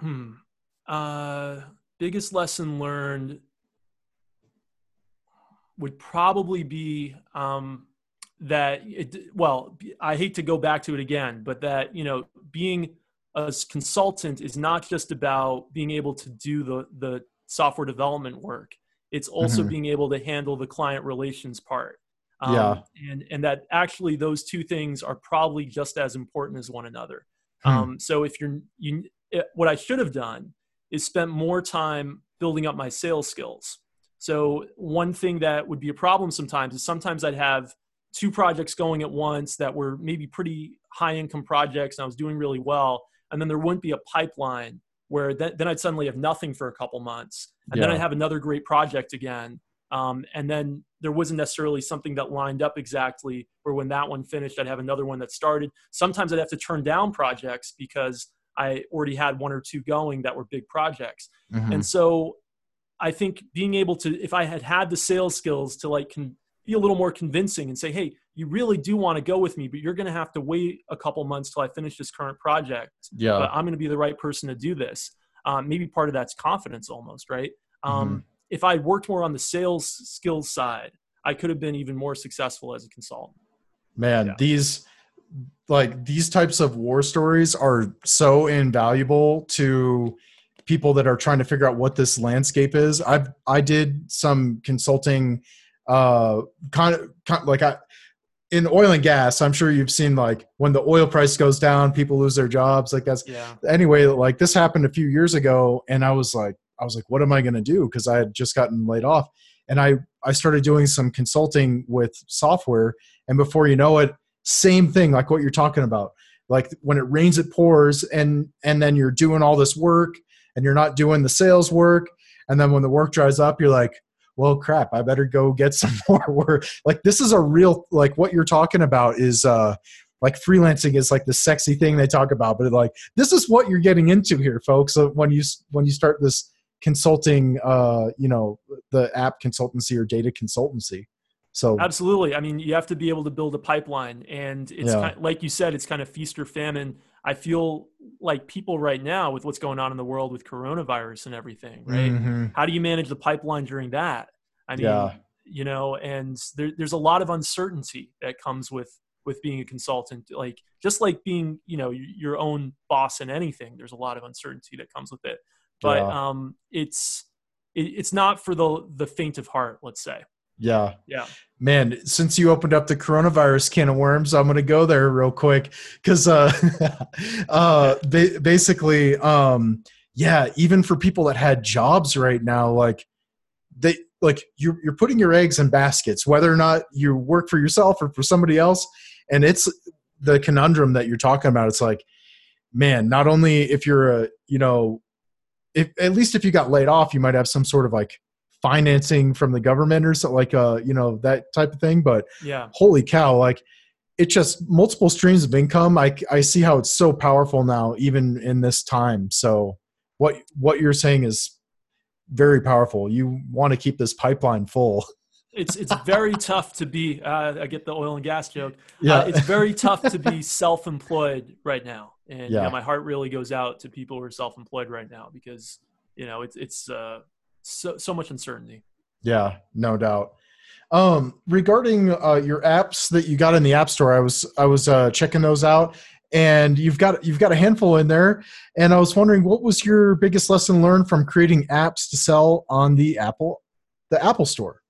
Speaker 2: Hmm. Uh, biggest lesson learned would probably be um, that it, well i hate to go back to it again but that you know being a consultant is not just about being able to do the the software development work it's also mm-hmm. being able to handle the client relations part
Speaker 1: um, yeah
Speaker 2: and and that actually those two things are probably just as important as one another hmm. um, so if you're you it, what I should have done is spent more time building up my sales skills. So one thing that would be a problem sometimes is sometimes I'd have two projects going at once that were maybe pretty high income projects and I was doing really well. And then there wouldn't be a pipeline where th- then I'd suddenly have nothing for a couple months. And yeah. then I'd have another great project again. Um, and then there wasn't necessarily something that lined up exactly where when that one finished, I'd have another one that started. Sometimes I'd have to turn down projects because I already had one or two going that were big projects. Mm-hmm. And so I think being able to, if I had had the sales skills to like con- be a little more convincing and say, hey, you really do want to go with me, but you're going to have to wait a couple months till I finish this current project.
Speaker 1: Yeah.
Speaker 2: But I'm going to be the right person to do this. Um, maybe part of that's confidence almost, right? Um, mm-hmm. If I worked more on the sales skills side, I could have been even more successful as a consultant.
Speaker 1: Man, yeah. these like these types of war stories are so invaluable to people that are trying to figure out what this landscape is. I I did some consulting uh kind of, kind of like I in oil and gas, I'm sure you've seen like when the oil price goes down, people lose their jobs. Like that's
Speaker 2: yeah.
Speaker 1: anyway, like this happened a few years ago and I was like I was like what am I going to do because I had just gotten laid off and I I started doing some consulting with software and before you know it same thing like what you're talking about like when it rains it pours and and then you're doing all this work and you're not doing the sales work and then when the work dries up you're like well crap i better go get some more work like this is a real like what you're talking about is uh like freelancing is like the sexy thing they talk about but like this is what you're getting into here folks so when you when you start this consulting uh you know the app consultancy or data consultancy so
Speaker 2: absolutely. I mean, you have to be able to build a pipeline, and it's yeah. kind of, like you said, it's kind of feast or famine. I feel like people right now with what's going on in the world with coronavirus and everything, right? Mm-hmm. How do you manage the pipeline during that? I mean, yeah. you know, and there, there's a lot of uncertainty that comes with with being a consultant. Like just like being, you know, your own boss in anything, there's a lot of uncertainty that comes with it. But yeah. um, it's it, it's not for the the faint of heart, let's say.
Speaker 1: Yeah.
Speaker 2: Yeah.
Speaker 1: Man, since you opened up the coronavirus can of worms, I'm going to go there real quick because, uh, uh, ba- basically, um, yeah, even for people that had jobs right now, like they, like you're, you're putting your eggs in baskets, whether or not you work for yourself or for somebody else. And it's the conundrum that you're talking about. It's like, man, not only if you're a, you know, if at least if you got laid off, you might have some sort of like financing from the government or something like uh you know that type of thing but
Speaker 2: Yeah.
Speaker 1: holy cow like it just multiple streams of income i i see how it's so powerful now even in this time so what what you're saying is very powerful you want to keep this pipeline full
Speaker 2: It's it's very tough to be. Uh, I get the oil and gas joke.
Speaker 1: yeah
Speaker 2: Uh, it's very tough to be self-employed right now, and
Speaker 1: Yeah.
Speaker 2: yeah. my heart really goes out to people who are self-employed right now because you know it's it's uh, so so much uncertainty.
Speaker 1: Yeah, no doubt. Um, regarding uh, your apps that you got in the App Store, I was I was uh, checking those out, and you've got you've got a handful in there, and I was wondering what was your biggest lesson learned from creating apps to sell on the Apple, the Apple Store.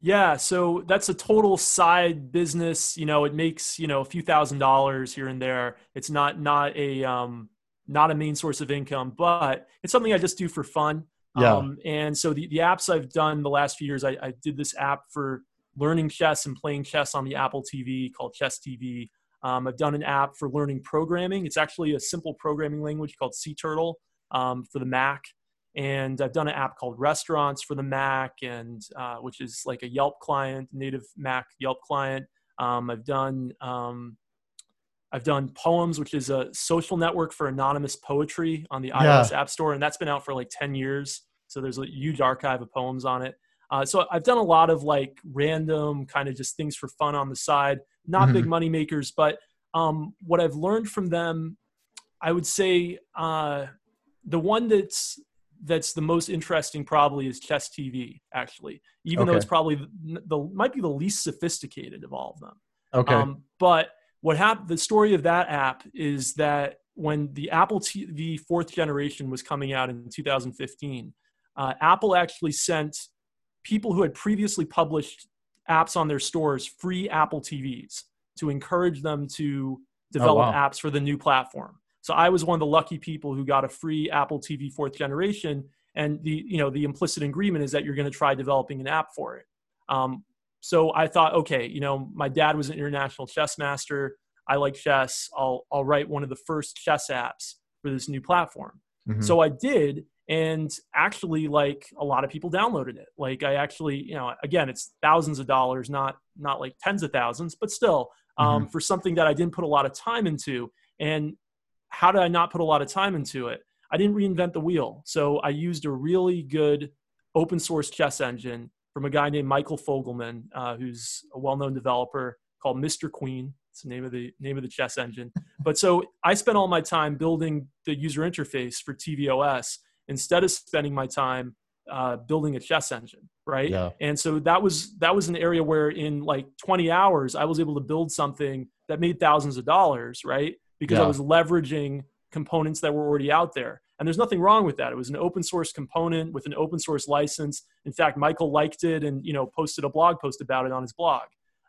Speaker 2: Yeah, so that's a total side business. You know, it makes you know a few thousand dollars here and there. It's not not a um, not a main source of income, but it's something I just do for fun.
Speaker 1: Yeah.
Speaker 2: Um, and so the, the apps I've done the last few years, I, I did this app for learning chess and playing chess on the Apple TV called Chess TV. Um, I've done an app for learning programming. It's actually a simple programming language called SeaTurtle um, for the Mac. And I've done an app called Restaurants for the Mac, and uh, which is like a Yelp client, native Mac Yelp client. Um, I've done um, I've done Poems, which is a social network for anonymous poetry on the iOS App Store, and that's been out for like 10 years. So there's a huge archive of poems on it. Uh, so I've done a lot of like random kind of just things for fun on the side, not big money makers, but um, what I've learned from them, I would say uh, the one that's that's the most interesting probably is Chess TV. Actually, even though it's probably the, the might be the least sophisticated of all of them.
Speaker 1: Okay.
Speaker 2: Um, but what happened? The story of that app is that when the Apple TV fourth generation was coming out in 2015, uh, Apple actually sent people who had previously published apps on their stores free Apple TVs to encourage them to develop
Speaker 1: wow.
Speaker 2: apps for the new platform. So I was one of the lucky people who got a free Apple TV fourth generation, and the you know the implicit agreement is that you're going to try developing an app for it. Um, so I thought, okay, you know, my dad was an international chess master. I like chess. I'll I'll write one of the first chess apps for this new platform.
Speaker 1: Mhm.
Speaker 2: So I did, and actually, like a lot of people downloaded it. Like I actually, you know, again, it's thousands of dollars, not not like tens of thousands, but still, um, for something that I didn't put a lot of time into. And how did I not put a lot of time into it? I didn't reinvent the wheel. So I used a really good open source chess engine from a guy named Michael Fogleman, uh, who's a well-known developer called MisterQueen. It's the name of the name of the chess engine. But so I spent all my time building the user interface for tvOS instead of spending my time uh, building a chess engine, right?
Speaker 1: Yeah.
Speaker 2: And so that was that was an area where in like 20 hours I was able to build something that made thousands of dollars, right? Because I was leveraging components that were already out there. And there's nothing wrong with that. It was an open source component with an open source license. In fact, Michael liked it and you know posted a blog post about it on his blog.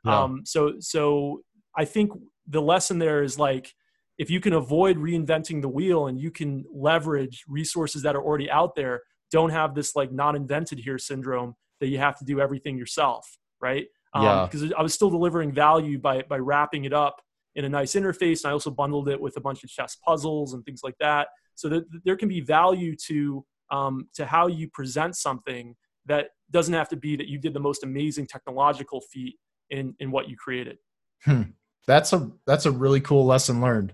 Speaker 1: Yeah.
Speaker 2: Um, so so I think the lesson there is like if you can avoid reinventing the wheel and you can leverage resources that are already out there, don't have this like not invented here syndrome that you have to do everything yourself, right?
Speaker 1: Yeah.
Speaker 2: Because I was still delivering value by by wrapping it up in a nice interface, and I also bundled it with a bunch of chess puzzles and things like that, so that there can be value to um, to how you present something that doesn't have to be that you did the most amazing technological feat in in what you created.
Speaker 1: that's a that's a really cool lesson learned.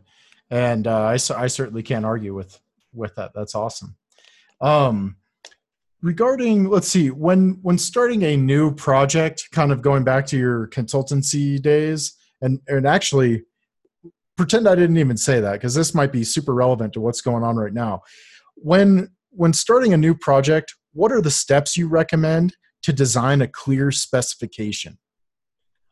Speaker 1: And uh, I, I certainly can't argue with with that. That's awesome. Um regarding let's see when when starting a new project kind of going back to your consultancy days and and actually pretend i didn't even say that because this might be super relevant to what's going on right now when when starting a new project what are the steps you recommend to design a clear specification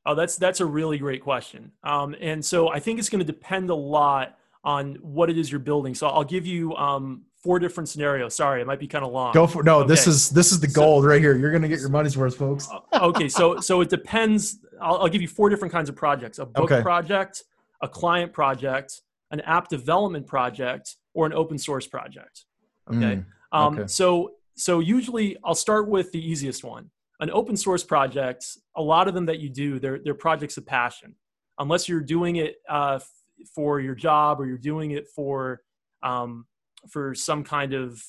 Speaker 2: Oh, that's that's a really great question. Um, and so I think it's going to depend a lot on what it is you're building. So I'll give you um, four different scenarios. Sorry, it might be kind of long.
Speaker 1: Go for no. This is this is the
Speaker 2: So-
Speaker 1: gold right here. You're gonna get your money's worth, folks.
Speaker 2: okay, so so it depends. I'll, I'll give you four different kinds of projects: a book
Speaker 1: Okay.
Speaker 2: project, a client project, an app development project, or an open source project. Okay.
Speaker 1: Mm,
Speaker 2: Um,
Speaker 1: okay.
Speaker 2: So so usually I'll start with the easiest one. An open source project. A lot of them that you do, they're they're projects of passion. Unless you're doing it uh, for your job or you're doing it for um, for some kind of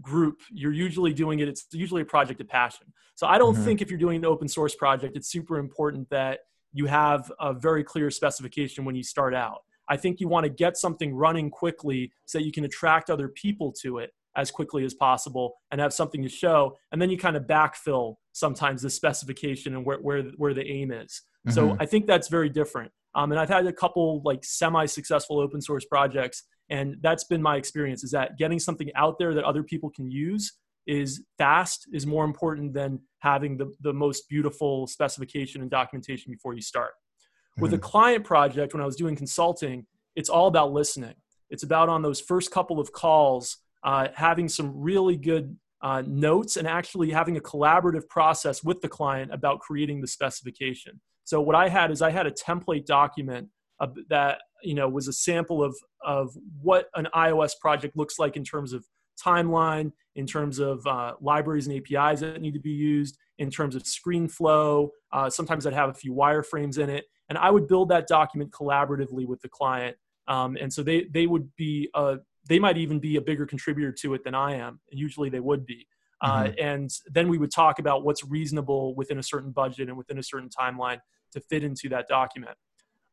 Speaker 2: group, you're usually doing it. It's usually a project of passion. So I don't
Speaker 1: Mhm.
Speaker 2: think if you're doing an open source project, it's super important that you have a very clear specification when you start out. I think you want to get something running quickly so that you can attract other people to it as quickly as possible and have something to show. And then you kind of backfill sometimes the specification and where, where, where the aim is. So
Speaker 1: Mhm.
Speaker 2: I think that's very different. Um, and I've had a couple like semi-successful open source projects, and that's been my experience: is that getting something out there that other people can use is fast is more important than having the, the most beautiful specification and documentation before you start. With a client project, when I was doing consulting, it's all about listening. It's about on those first couple of calls, uh, having some really good uh, notes and actually having a collaborative process with the client about creating the specification. So what I had is I had a template document that you know was a sample of of what an iOS project looks like in terms of timeline, in terms of uh, libraries and APIs that need to be used, in terms of screen flow. Uh, sometimes I'd have a few wireframes in it, and I would build that document collaboratively with the client. Um, and so they they would be uh, they might even be a bigger contributor to it than I am. And usually they would be. Uh, and then we would talk about what's reasonable within a certain budget and within a certain timeline to fit into that document.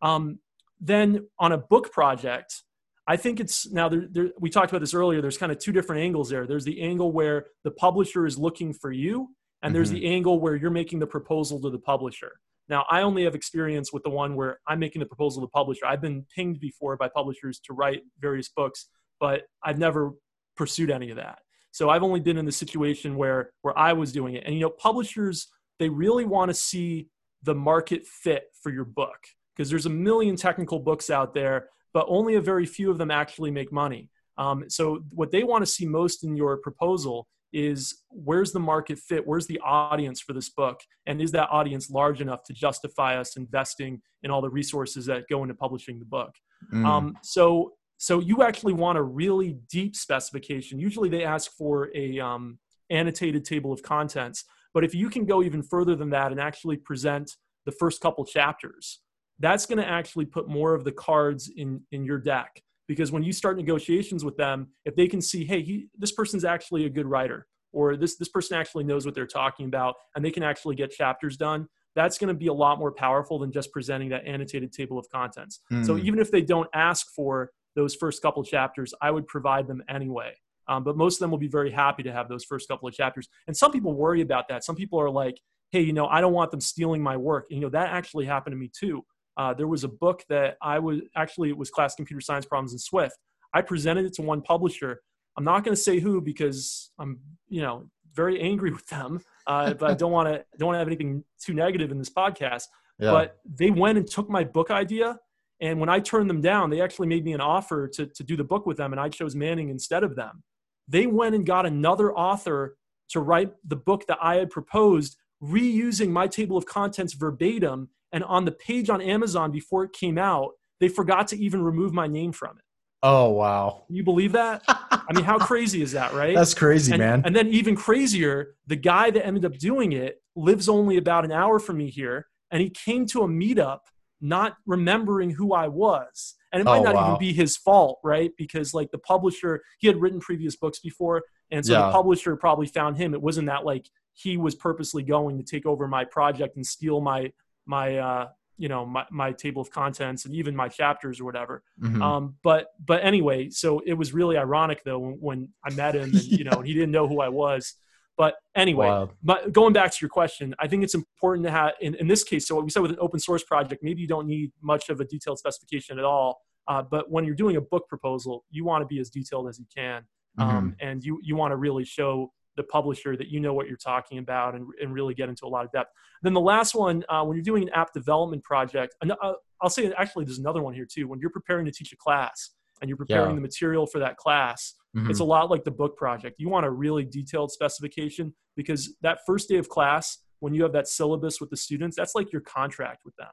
Speaker 2: Um, then on a book project, I think it's now there, there, we talked about this earlier. There's kind of two different angles there. There's the angle where the publisher is looking for you, and there's
Speaker 1: Mhm.
Speaker 2: the angle where you're making the proposal to the publisher. Now, I only have experience with the one where I'm making the proposal to the publisher. I've been pinged before by publishers to write various books, but I've never pursued any of that. So I've only been in the situation where where I was doing it. And you know, publishers they really want to see the market fit for your book because there's a million technical books out there, but only a very few of them actually make money. Um, so what they want to see most in your proposal is where's the market fit where's the audience for this book and is that audience large enough to justify us investing in all the resources that go into publishing the book
Speaker 1: Mm.
Speaker 2: um, so so you actually want a really deep specification usually they ask for a um, annotated table of contents but if you can go even further than that and actually present the first couple chapters that's going to actually put more of the cards in in your deck. Because when you start negotiations with them if they can see hey he, this person's actually a good writer or this this person actually knows what they're talking about and they can actually get chapters done that's going to be a lot more powerful than just presenting that annotated table of contents. So
Speaker 1: Mm.
Speaker 2: even if they don't ask for those first couple chapters i would provide them anyway. Um, but most of them will be very happy to have those first couple of chapters. And some people worry about that. Some people are like hey you know i don't want them stealing my work. And, you know that actually happened to me too uh, there was a book that I was actually it was Classic Computer Science Problems in Swift. I presented it to one publisher. I'm not going to say who because I'm you know very angry with them, uh, but I don't want to don't want to have anything too negative in this podcast.
Speaker 1: yeah.
Speaker 2: But they went and took my book idea, and when I turned them down, they actually made me an offer to to do the book with them, and I chose Manning instead of them. They went and got another author to write the book that I had proposed, reusing my table of contents verbatim and on the page on Amazon before it came out, they forgot to even remove my name from it.
Speaker 1: oh wow.
Speaker 2: Can you believe that? I mean, how crazy is that, right?
Speaker 1: That's crazy,
Speaker 2: and,
Speaker 1: man.
Speaker 2: and then even crazier, the guy that ended up doing it lives only about an hour from me here, and he came to a meetup not remembering who I was. And it might
Speaker 1: Oh,
Speaker 2: not
Speaker 1: wow.
Speaker 2: even be his fault, right? Because like the publisher, he had written previous books before, and so
Speaker 1: Yeah.
Speaker 2: the publisher probably found him. It wasn't that like he was purposely going to take over my project and steal my my uh you know my, my table of contents and even my chapters or whatever
Speaker 1: Mhm.
Speaker 2: um, but but anyway, so it was really ironic though when, when I met him and you know and he didn't know who I was. But anyway, but going back to your question, I think it's important to have in, in this case. So what we said with an open source project, maybe you don't need much of a detailed specification at all. Uh, but when you're doing a book proposal, you want to be as detailed as you can, um, and you you want to really show the publisher that you know what you're talking about and, and really get into a lot of depth. Then the last one, uh, when you're doing an app development project, and uh, I'll say actually there's another one here too. When you're preparing to teach a class and you're preparing
Speaker 1: Yeah.
Speaker 2: the material for that class,
Speaker 1: Mhm.
Speaker 2: it's a lot like the book project. You want a really detailed specification because that first day of class, when you have that syllabus with the students, that's like your contract with them.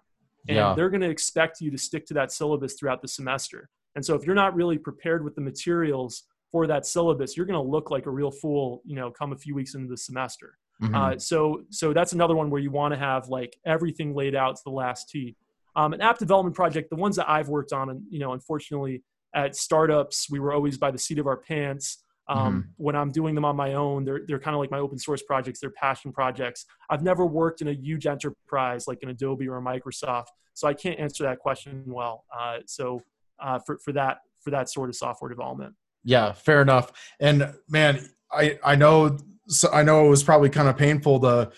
Speaker 2: And
Speaker 1: Yeah.
Speaker 2: they're going to expect you to stick to that syllabus throughout the semester. And so if you're not really prepared with the materials for that syllabus, you're going to look like a real fool, you know, come a few weeks into the semester.
Speaker 1: Mhm.
Speaker 2: Uh, so so that's another one where you want to have like everything laid out to the last T. Um, an app development project, the ones that I've worked on, and you know, unfortunately at startups, we were always by the seat of our pants. Um,
Speaker 1: Mhm.
Speaker 2: When I'm doing them on my own, they're they're kind of like my open source projects. They're passion projects. I've never worked in a huge enterprise like an Adobe or a Microsoft, so I can't answer that question well. Uh, so uh, for for that for that sort of software development.
Speaker 1: Yeah, fair enough. And man, I I know so I know it was probably kind of painful to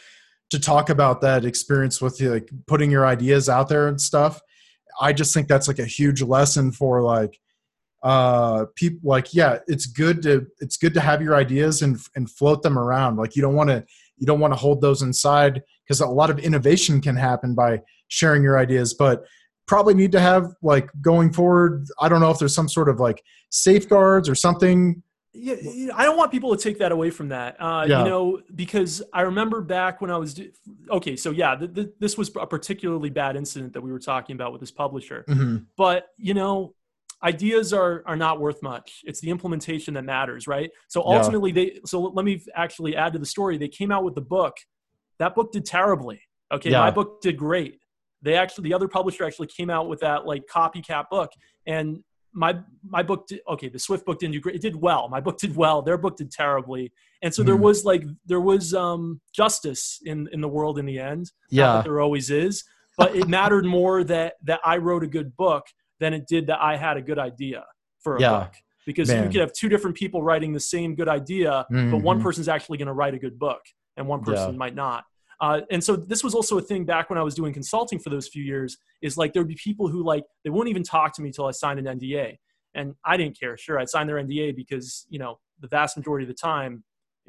Speaker 1: to talk about that experience with like putting your ideas out there and stuff. I just think that's like a huge lesson for like uh people like yeah it's good to it's good to have your ideas and and float them around like you don't want to you don't want to hold those inside because a lot of innovation can happen by sharing your ideas but probably need to have like going forward i don't know if there's some sort of like safeguards or something
Speaker 2: Yeah, yeah, I don't want people to take that away from that. Uh,
Speaker 1: Yeah.
Speaker 2: You know, because I remember back when I was okay. So yeah, th- th- this was a particularly bad incident that we were talking about with this publisher.
Speaker 1: Mhm.
Speaker 2: But you know, ideas are are not worth much. It's the implementation that matters, right? So
Speaker 1: Yeah.
Speaker 2: ultimately, they. So let me actually add to the story. They came out with the book. That book did terribly. Okay,
Speaker 1: Yeah.
Speaker 2: my book did great. They actually, the other publisher actually came out with that like copycat book, and my my book did okay the swift book didn't do great it did well my book did well their book did terribly and so there
Speaker 1: Mhm.
Speaker 2: was like there was um justice in in the world in the end
Speaker 1: yeah
Speaker 2: there always is but it mattered more that that i wrote a good book than it did that i had a good idea for a
Speaker 1: Yeah.
Speaker 2: book because
Speaker 1: Man.
Speaker 2: you could have two different people writing the same good idea but one
Speaker 1: Mhm.
Speaker 2: person's actually going to write a good book and one person
Speaker 1: Yeah.
Speaker 2: might not uh, and so this was also a thing back when i was doing consulting for those few years is like there'd be people who like they wouldn't even talk to me till i signed an nda and i didn't care. Sure i'd sign their nda because you know the vast majority of the time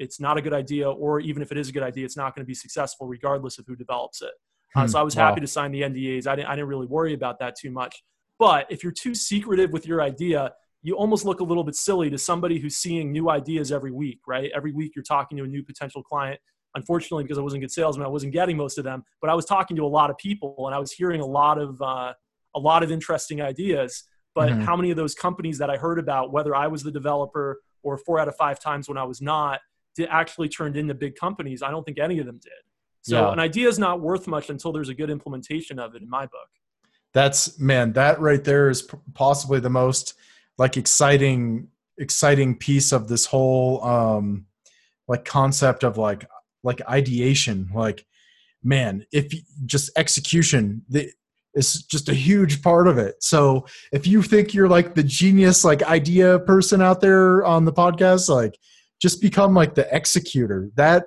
Speaker 2: it's not a good idea or even if it is a good idea it's not going to be successful regardless of who develops it. Uh,
Speaker 1: Hmm.
Speaker 2: so i was
Speaker 1: Wow.
Speaker 2: happy to sign the ndas I didn't, I didn't really worry about that too much. But if you're too secretive with your idea you almost look a little bit silly to somebody who's seeing new ideas every week right? Every week you're talking to a new potential client unfortunately because i wasn't a good salesman i wasn't getting most of them but i was talking to a lot of people and i was hearing a lot of uh, a lot of interesting ideas but
Speaker 1: Mhm.
Speaker 2: how many of those companies that i heard about whether i was the developer or four out of five times when i was not did actually turned into big companies i don't think any of them did so
Speaker 1: Yeah.
Speaker 2: an idea is not worth much until there's a good implementation of it in my book
Speaker 1: that's man that right there is possibly the most like exciting exciting piece of this whole um like concept of like like ideation like man if you, just execution the, is just a huge part of it so if you think you're like the genius like idea person out there on the podcast like just become like the executor that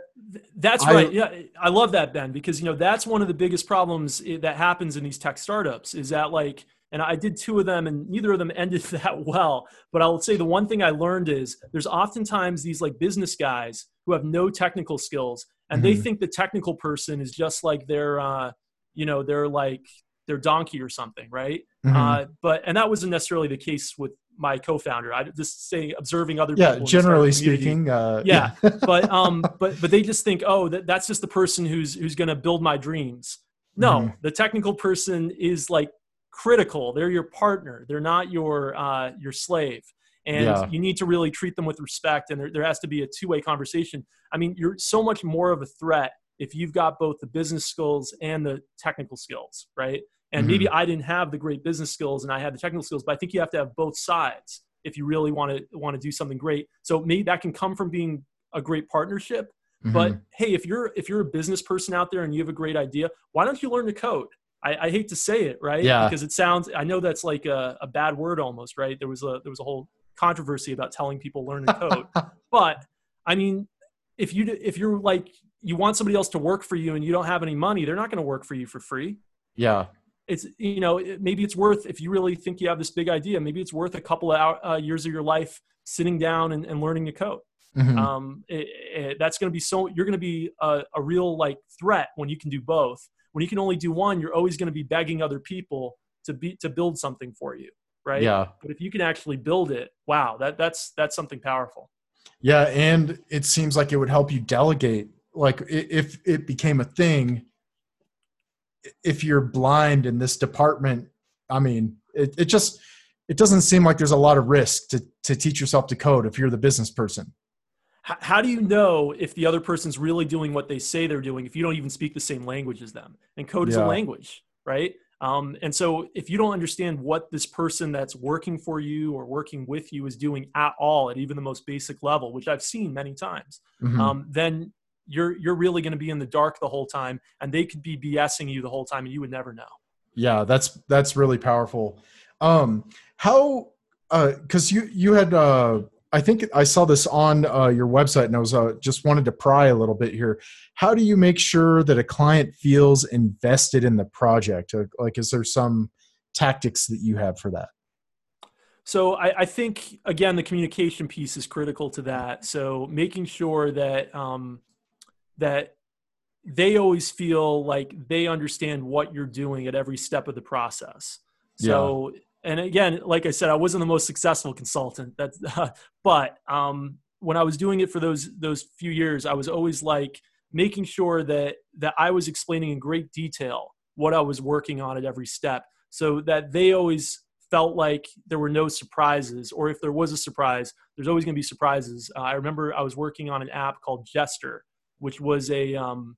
Speaker 2: That's
Speaker 1: I-
Speaker 2: right. Yeah, I love that Ben because you know that's one of the biggest problems eh, that happens in these tech startups is that like and I did two of them and neither of them ended that well, but I'll say the one thing I learned is there's oftentimes these like business guys who have no technical skills and they
Speaker 1: Mhm.
Speaker 2: think the technical person is just like their uh you know, they're like their donkey or something, right?
Speaker 1: Mhm.
Speaker 2: Uh but and that wasn't necessarily the case with my co-founder. I just say observing other
Speaker 1: yeah
Speaker 2: people in the startup
Speaker 1: generally speaking uh
Speaker 2: yeah but um but but they just think oh that, that's just the person who's who's going to build my dreams no
Speaker 1: Mhm.
Speaker 2: the technical person is like critical they're your partner they're not your uh your slave and
Speaker 1: Yeah.
Speaker 2: you need to really treat them with respect and there, there has to be a two-way conversation i mean you're so much more of a threat if you've got both the business skills and the technical skills right and
Speaker 1: Mm-hmm.
Speaker 2: maybe i didn't have the great business skills and i had the technical skills but i think you have to have both sides if you really want to want to do something great so maybe that can come from being a great partnership but
Speaker 1: Mhm.
Speaker 2: hey if you're if you're a business person out there and you have a great idea why don't you learn to code i, I hate to say it right
Speaker 1: Yeah.
Speaker 2: because it sounds i know that's like a, a bad word almost right there was a there was a whole controversy about telling people learn to code. But i mean if you if you're like you want somebody else to work for you and you don't have any money they're not going to work for you for free.
Speaker 1: Yeah.
Speaker 2: It's you know maybe it's worth if you really think you have this big idea maybe it's worth a couple of hour, uh, years of your life sitting down and, and learning to code.
Speaker 1: Mhm.
Speaker 2: um, it, it- that's going to be so you're going to be a, a real like threat when you can do both. When you can only do one you're always going to be begging other people to be to build something for you right
Speaker 1: yeah
Speaker 2: but if you can actually build it wow that that's that's something powerful
Speaker 1: Yeah, and it seems like it would help you delegate. Like if it became a thing, if you're blind in this department, I mean, it, it just it doesn't seem like there's a lot of risk to to teach yourself to code if you're the business person.
Speaker 2: How do you know if the other person's really doing what they say they're doing if you don't even speak the same language as them and code is
Speaker 1: Yeah.
Speaker 2: a language right Um, and so, if you don't understand what this person that's working for you or working with you is doing at all, at even the most basic level, which I've seen many times, mm-hmm. um, then you're you're really going to be in the dark the whole time, and they could be BSing you the whole time, and you would never know.
Speaker 1: Yeah, that's that's really powerful. Um, how? Because uh, you you had uh, I think I saw this on uh, your website, and I was uh, just wanted to pry a little bit here. How do you make sure that a client feels invested in the project? Like, is there some tactics that you have for that?
Speaker 2: So I, I think again, the communication piece is critical to that. So making sure that um, that they always feel like they understand what you're doing at every step of the process. So yeah and again, like I said, I wasn't the most successful consultant. That's, uh, but um, when I was doing it for those those few years, I was always like making sure that that I was explaining in great detail what I was working on at every step, so that they always felt like there were no surprises, or if there was a surprise, there's always going to be surprises. Uh, I remember I was working on an app called Jester, which was a um,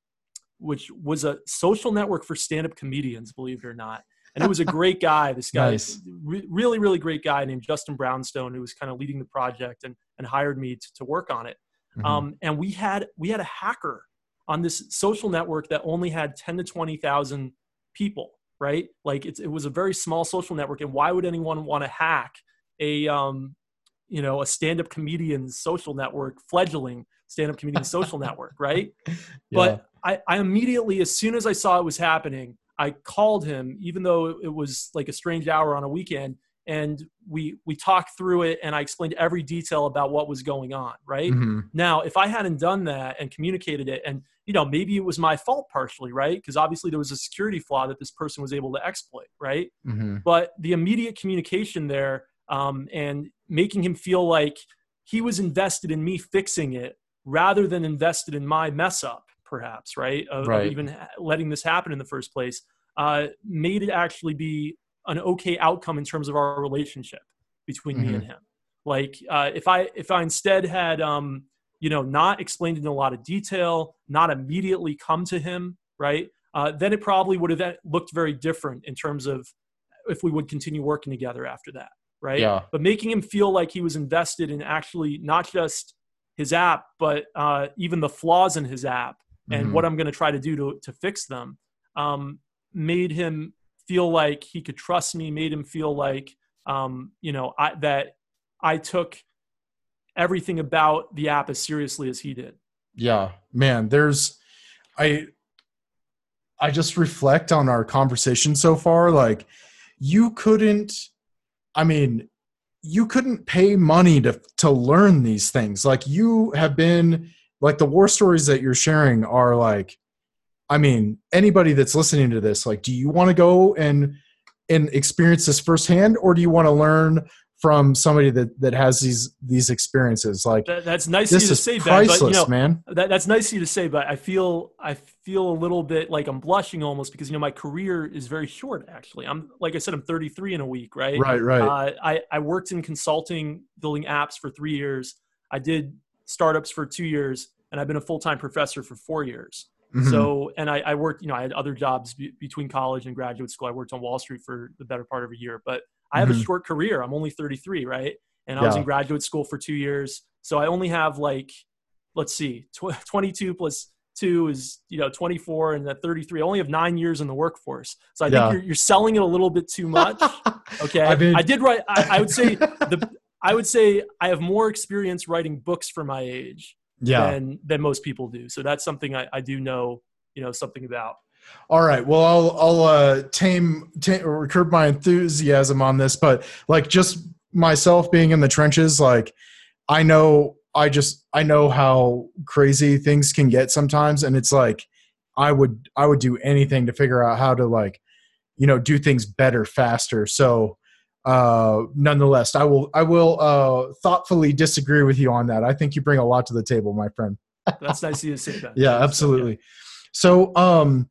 Speaker 2: which was a social network for stand-up comedians, believe it or not and it was a great guy. This guy, nice. re- really, really great guy named Justin Brownstone, who was kind of leading the project and and hired me to, to work on it. Mm-hmm. Um, and we had we had a hacker on this social network that only had ten to twenty thousand people. Right, like it was a very small social network, and why would anyone want to hack a um, you know a stand-up comedian social network, fledgling stand-up comedian social network, right? Yeah. But I, I immediately, as soon as I saw it was happening, I called him, even though it was like a strange hour on a weekend, and we we talked through it, and I explained every detail about what was going on. Right mm-hmm. now, if I hadn't done that and communicated it, and you know maybe it was my fault partially, right? Because obviously there was a security flaw that this person was able to exploit, right? Mm-hmm. But the immediate communication there um, and making him feel like he was invested in me fixing it rather than invested in my mess up perhaps, right? Of, right. of even letting this happen in the first place, uh, made it actually be an okay outcome in terms of our relationship between mm-hmm. me and mm-hmm. him. Like uh, if I if I instead had um, you know not explained in a lot of detail, not immediately come to him, right? Uh, then it probably would have looked very different in terms of if we would continue working together after that, right?
Speaker 1: Yeah.
Speaker 2: But making him feel like he was invested in actually not just his app, but uh, even the flaws in his app and mm-hmm. what I'm going to try to do to, to fix them um, made him feel like he could trust me, made him feel like, um, you know, I, that I took everything about the app as seriously as he did.
Speaker 1: Yeah, man, there's, I, I just reflect on our conversation so far. Like, you couldn't, I mean, you couldn't pay money to to learn these things. Like, you have been like the war stories that you're sharing are like i mean anybody that's listening to this like do you want to go and and experience this firsthand or do you want to learn from somebody that that has these these experiences? Like
Speaker 2: that, that's nice of you to say priceless,
Speaker 1: ben, but, you know, man.
Speaker 2: that, that's nice of you to say but i feel i feel a little bit like i'm blushing almost because you know my career is very short actually. I'm like i said i'm 33 in a week right?
Speaker 1: Right right. Uh,
Speaker 2: i i worked in consulting building apps for three years. I did startups for two years, and I've been a full time professor for four years. Mm-hmm. So, and I, I, worked, you know, I had other jobs be, between college and graduate school. I worked on Wall Street for the better part of a year, but I have mm-hmm. a short career. I'm only 33, right? And I yeah. was in graduate school for two years. So I only have like, let's see, tw- 22 plus two is, you know, 24 and that 33. I only have nine years in the workforce. So I yeah. think you're, you're selling it a little bit too much. Okay. I, mean, I did write, I, I would say the, I would say I have more experience writing books for my age yeah. than than most people do. So that's something I, I do know, you know, something about.
Speaker 1: All right. Well, I'll I'll uh, tame, tame or curb my enthusiasm on this, but like just myself being in the trenches, like I know I just I know how crazy things can get sometimes, and it's like I would I would do anything to figure out how to like you know do things better faster. So uh, nonetheless, I will I will uh, thoughtfully disagree with you on that. I think you bring a lot to the table, my friend.
Speaker 2: That's nice of you to say that.
Speaker 1: yeah, absolutely. So, um,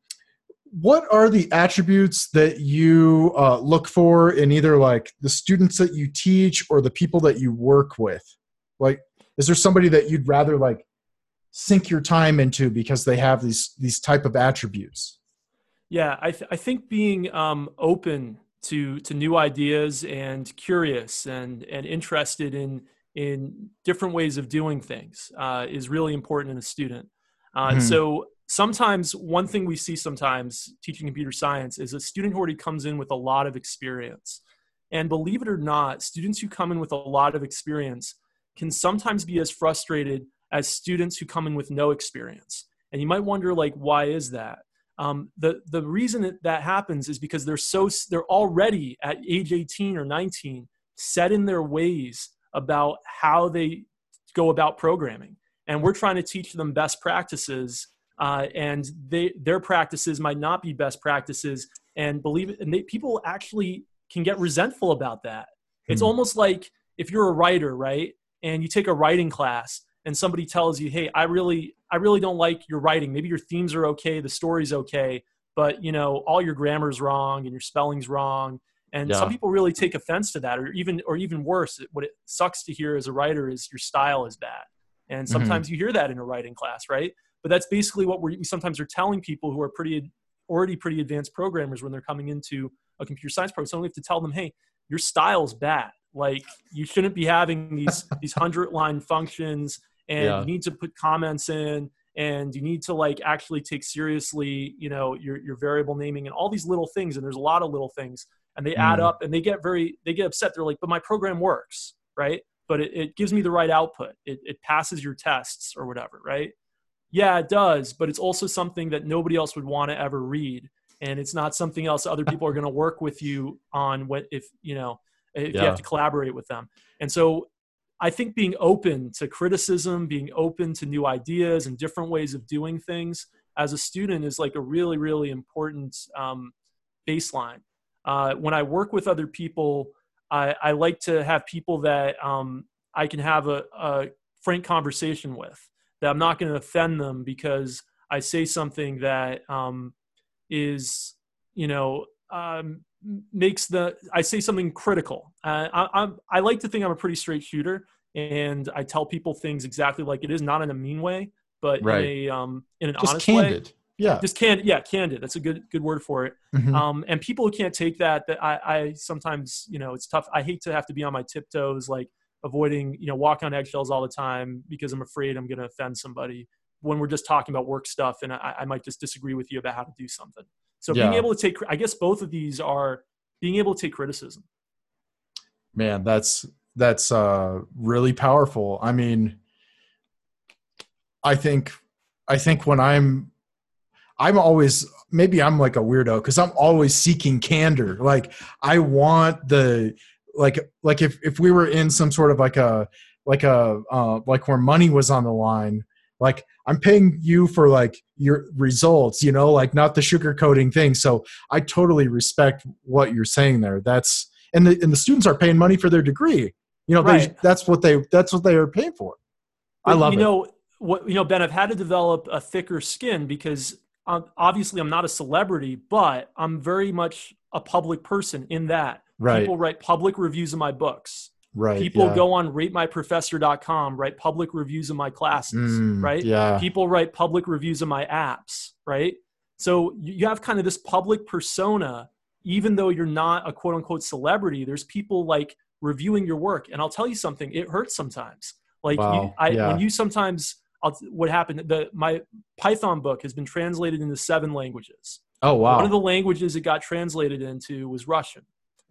Speaker 1: what are the attributes that you uh, look for in either like the students that you teach or the people that you work with? Like, is there somebody that you'd rather like sink your time into because they have these these type of attributes?
Speaker 2: Yeah, I, th- I think being um, open to to new ideas and curious and and interested in in different ways of doing things uh, is really important in a student. Uh, mm-hmm. So sometimes one thing we see sometimes teaching computer science is a student who already comes in with a lot of experience. And believe it or not, students who come in with a lot of experience can sometimes be as frustrated as students who come in with no experience. And you might wonder, like, why is that? Um, the the reason that, that happens is because they're so they're already at age 18 or 19 set in their ways about how they go about programming, and we're trying to teach them best practices. Uh, and they their practices might not be best practices, and believe it, and they, people actually can get resentful about that. It's hmm. almost like if you're a writer, right, and you take a writing class, and somebody tells you, "Hey, I really I really don't like your writing. Maybe your themes are okay, the story's okay, but you know, all your grammar's wrong and your spelling's wrong. And yeah. some people really take offense to that, or even or even worse, what it sucks to hear as a writer is your style is bad. And mm-hmm. sometimes mm-hmm. you hear that in a writing class, right? But that's basically what we sometimes are telling people who are pretty already pretty advanced programmers when they're coming into a computer science program. So we have to tell them, hey, your style's bad. Like you shouldn't be having these these hundred line functions and yeah. you need to put comments in and you need to like actually take seriously you know your, your variable naming and all these little things and there's a lot of little things and they mm. add up and they get very they get upset they're like but my program works right but it, it gives me the right output it, it passes your tests or whatever right yeah it does but it's also something that nobody else would want to ever read and it's not something else other people are going to work with you on what if you know if yeah. you have to collaborate with them and so I think being open to criticism, being open to new ideas and different ways of doing things as a student is like a really, really important um, baseline. Uh, when I work with other people, I, I like to have people that um, I can have a, a, frank conversation with, that I'm not going to offend them because I say something that um, is, you know, um, makes the I say something critical. Uh, I, I like to think I'm a pretty straight shooter, and I tell people things exactly like it is, not in a mean way, but right. in a um, in an honest way.
Speaker 1: just
Speaker 2: honest
Speaker 1: candid.
Speaker 2: way.
Speaker 1: Yeah,
Speaker 2: just candid. Yeah, candid. That's a good good word for it. Mm-hmm. Um, and people who can't take that, that I, I sometimes you know it's tough. I hate to have to be on my tiptoes, like avoiding you know walk on eggshells all the time because I'm afraid I'm going to offend somebody when we're just talking about work stuff, and I, I might just disagree with you about how to do something. So yeah. being able to take, I guess both of these are being able to take criticism.
Speaker 1: Man, that's that's uh, really powerful. I mean, I think I think when I'm I'm always maybe I'm like a weirdo because I'm always seeking candor. Like I want the like like if if we were in some sort of like a like a uh, like where money was on the line like i'm paying you for like your results you know like not the sugarcoating thing so i totally respect what you're saying there that's and the and the students are paying money for their degree you know right. they, that's what they that's what they are paying for
Speaker 2: i love you it. know what you know ben i've had to develop a thicker skin because um, obviously i'm not a celebrity but i'm very much a public person in that right. people write public reviews of my books
Speaker 1: Right.
Speaker 2: People
Speaker 1: yeah.
Speaker 2: go on ratemyprofessor.com, write public reviews of my classes, mm, right?
Speaker 1: Yeah.
Speaker 2: People write public reviews of my apps, right? So you have kind of this public persona, even though you're not a quote unquote celebrity, there's people like reviewing your work. And I'll tell you something, it hurts sometimes. Like wow. you, I, yeah. when you sometimes, I'll, what happened, the, my Python book has been translated into seven languages.
Speaker 1: Oh, wow.
Speaker 2: One of the languages it got translated into was Russian.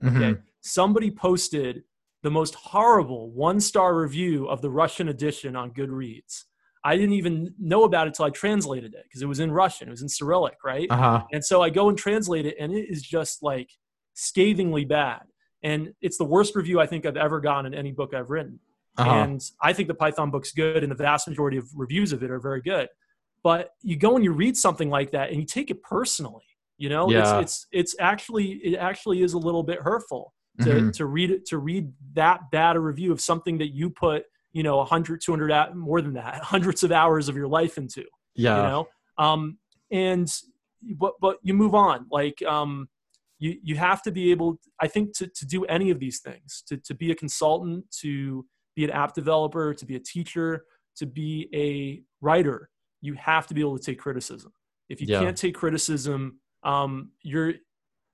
Speaker 2: Okay. Mm-hmm. Somebody posted the most horrible one star review of the Russian edition on Goodreads. I didn't even know about it until I translated it because it was in Russian. It was in Cyrillic, right?
Speaker 1: Uh-huh.
Speaker 2: And so I go and translate it, and it is just like scathingly bad. And it's the worst review I think I've ever gotten in any book I've written. Uh-huh. And I think the Python book's good, and the vast majority of reviews of it are very good. But you go and you read something like that, and you take it personally. You know,
Speaker 1: yeah.
Speaker 2: it's, it's it's actually it actually is a little bit hurtful to, mm-hmm. to read it to read that bad a review of something that you put you know 100 200 more than that hundreds of hours of your life into
Speaker 1: yeah
Speaker 2: you know um and but but you move on like um you you have to be able i think to, to do any of these things to, to be a consultant to be an app developer to be a teacher to be a writer you have to be able to take criticism if you yeah. can't take criticism um, you're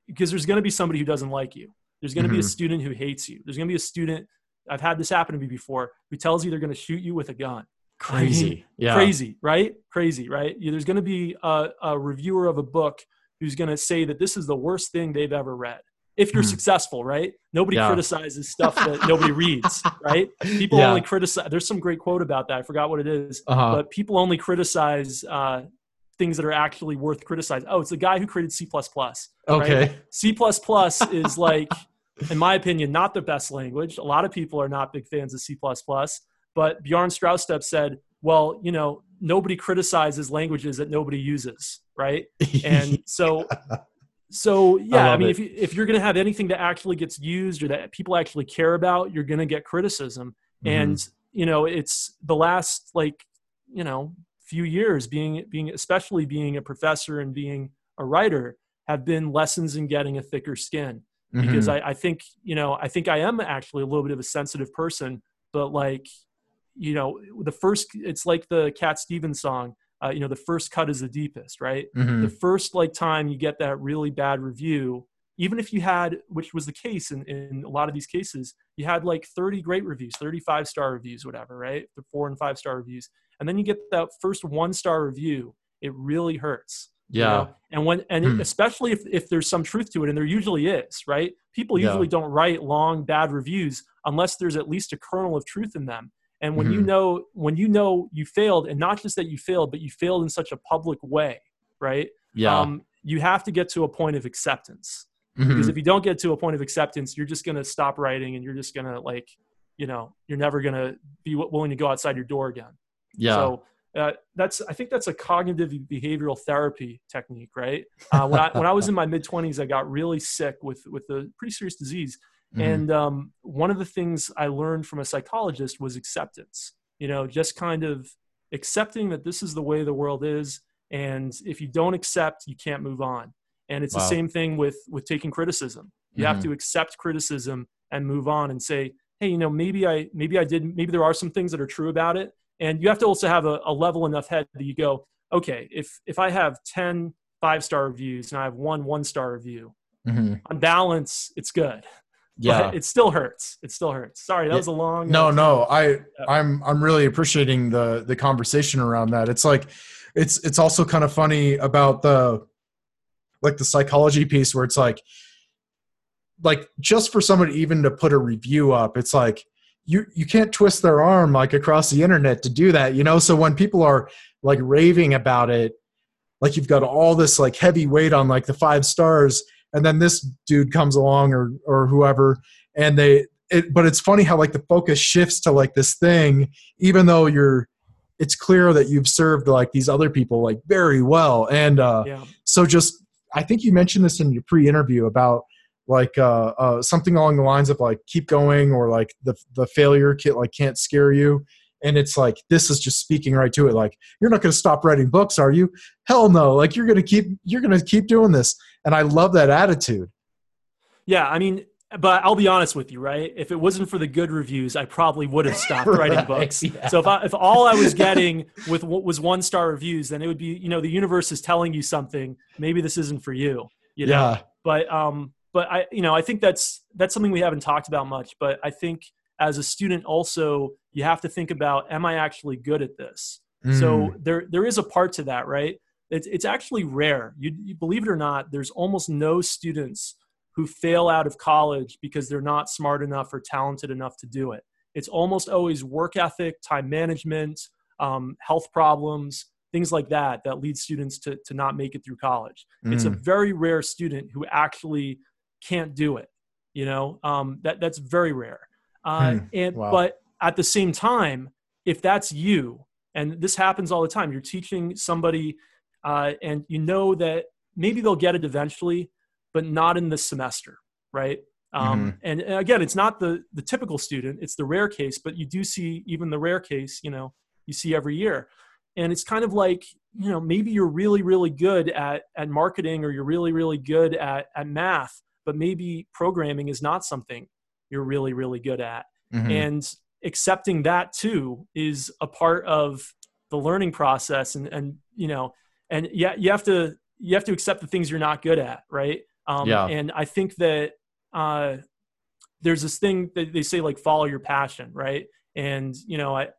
Speaker 2: because there's going to be somebody who doesn't like you. There's going to be a
Speaker 1: Mhm.
Speaker 2: student who hates you. There's going to be a student. I've had this happen to me before who tells you they're going to shoot you with a gun.
Speaker 1: Crazy. yeah.
Speaker 2: Crazy, right? Crazy, right? There's going to be a, a reviewer of a book who's going to say that this is the worst thing they've ever read. If you're
Speaker 1: Hmm.
Speaker 2: successful, right? Nobody
Speaker 1: Yeah.
Speaker 2: criticizes stuff that nobody reads, right? People
Speaker 1: Yeah.
Speaker 2: only criticize. There's some great quote about that. I forgot what it is,
Speaker 1: Uh-huh.
Speaker 2: but people only criticize uh, things that are actually worth criticizing. Oh, it's the guy who created C++. right?
Speaker 1: Okay.
Speaker 2: C++ is like, in my opinion, not the best language. A lot of people are not big fans of C++, but Bjorn Stroustrup said, well, you know, nobody criticizes languages that nobody uses, right? And so, so yeah, I,
Speaker 1: love
Speaker 2: mean,
Speaker 1: it.
Speaker 2: if, you, if you're going to have anything that actually gets used or that people actually care about, you're going to get criticism.
Speaker 1: Mhm.
Speaker 2: And, you know, it's the last, like, you know, few years being, being, especially being a professor and being a writer have been lessons in getting a thicker skin because
Speaker 1: Mhm.
Speaker 2: I, I think you know I think I am actually a little bit of a sensitive person, but like you know the first it's like the Cat Stevens song, uh, you know the first cut is the deepest, right?
Speaker 1: Mhm.
Speaker 2: The first like time you get that really bad review, even if you had, which was the case in, in a lot of these cases, you had like 30 great reviews, 35 star reviews, whatever, right? The four and five star reviews, and then you get that first one star review, it really hurts you
Speaker 1: yeah.
Speaker 2: know? and when and
Speaker 1: Hmm.
Speaker 2: especially if, if there's some truth to it and there usually is right people
Speaker 1: Yeah.
Speaker 2: usually don't write long bad reviews unless there's at least a kernel of truth in them and when you
Speaker 1: Mhm.
Speaker 2: know when you know you failed and not just that you failed but you failed in such a public way right
Speaker 1: Yeah.
Speaker 2: um, you have to get to a point of acceptance because
Speaker 1: Mhm.
Speaker 2: if you don't get to a point of acceptance you're just going to stop writing and you're just going to like you know you're never going to be willing to go outside your door again
Speaker 1: yeah.
Speaker 2: so uh, that's I think that's a cognitive behavioral therapy technique, right? Uh, when I when I was in my mid twenties, I got really sick with with a pretty serious disease,
Speaker 1: Mhm.
Speaker 2: and um, one of the things I learned from a psychologist was acceptance. You know, just kind of accepting that this is the way the world is, and if you don't accept, you can't move on. And it's the same thing with with taking criticism. You have
Speaker 1: Mhm.
Speaker 2: to accept criticism and move on and say, hey, you know, maybe I maybe I did maybe there are some things that are true about it, and you have to also have a, a level enough head that you go, okay, if if I have 10 five star reviews and I have one one star review,
Speaker 1: Mhm.
Speaker 2: on balance, it's good.
Speaker 1: yeah.
Speaker 2: But it still hurts. It still hurts. Sorry, that was a long.
Speaker 1: no no i
Speaker 2: Yeah.
Speaker 1: i'm i'm really appreciating the the conversation around that it's like it's it's also kind of funny about the like the psychology piece where it's like like just for somebody even to put a review up it's like you you can't twist their arm like across the internet to do that you know so when people are like raving about it like you've got all this like heavy weight on like the five stars and then this dude comes along or or whoever and they it, but it's funny how like the focus shifts to like this thing even though you're it's clear that you've served like these other people like very well and uh
Speaker 2: Yeah.
Speaker 1: so just i think you mentioned this in your pre-interview about like uh, uh something along the lines of like keep going or like the the failure kit like can't scare you and it's like this is just speaking right to it like you're not going to stop writing books are you hell no like you're going to keep you're going to keep doing this and i love that attitude
Speaker 2: Yeah. I mean, but I'll be honest with you, right? If it wasn't for the good reviews, I probably would have stopped writing books.
Speaker 1: yeah.
Speaker 2: So if I, if all I was getting with what was one star reviews, then it would be, you know, the universe is telling you something. Maybe this isn't for you. You know?
Speaker 1: yeah
Speaker 2: but um but i you know i think that's that's something we haven't talked about much but i think as a student also you have to think about am i actually good at this? So
Speaker 1: Mm.
Speaker 2: there there is a part to that right? It's, it's actually rare. You, you believe it or not there's almost no students who fail out of college because they're not smart enough or talented enough to do it. It's almost always work ethic time management um, health problems things like that that lead students to, to not make it through college. It's a
Speaker 1: Mm.
Speaker 2: very rare student who actually can't do it you know? Um, that that's very rare. Uh,
Speaker 1: Hmm.
Speaker 2: and
Speaker 1: Wow.
Speaker 2: but at the same time if that's you and this happens all the time you're teaching somebody uh, and you know that maybe they'll get it eventually but not in this semester right? Um, and, and again it's not the the typical student it's the rare case but you do see even the rare case you know you see every year. And it's kind of like you know maybe you're really really good at at marketing or you're really really good at at math but maybe programming is not something you're really really good at
Speaker 1: Mhm.
Speaker 2: and accepting that too is a part of the learning process and and you know and yeah you have to you have to accept the things you're not good at, right? Um,
Speaker 1: Yeah.
Speaker 2: And I think that uh, there's this thing that they say like follow your passion, right? And you know, I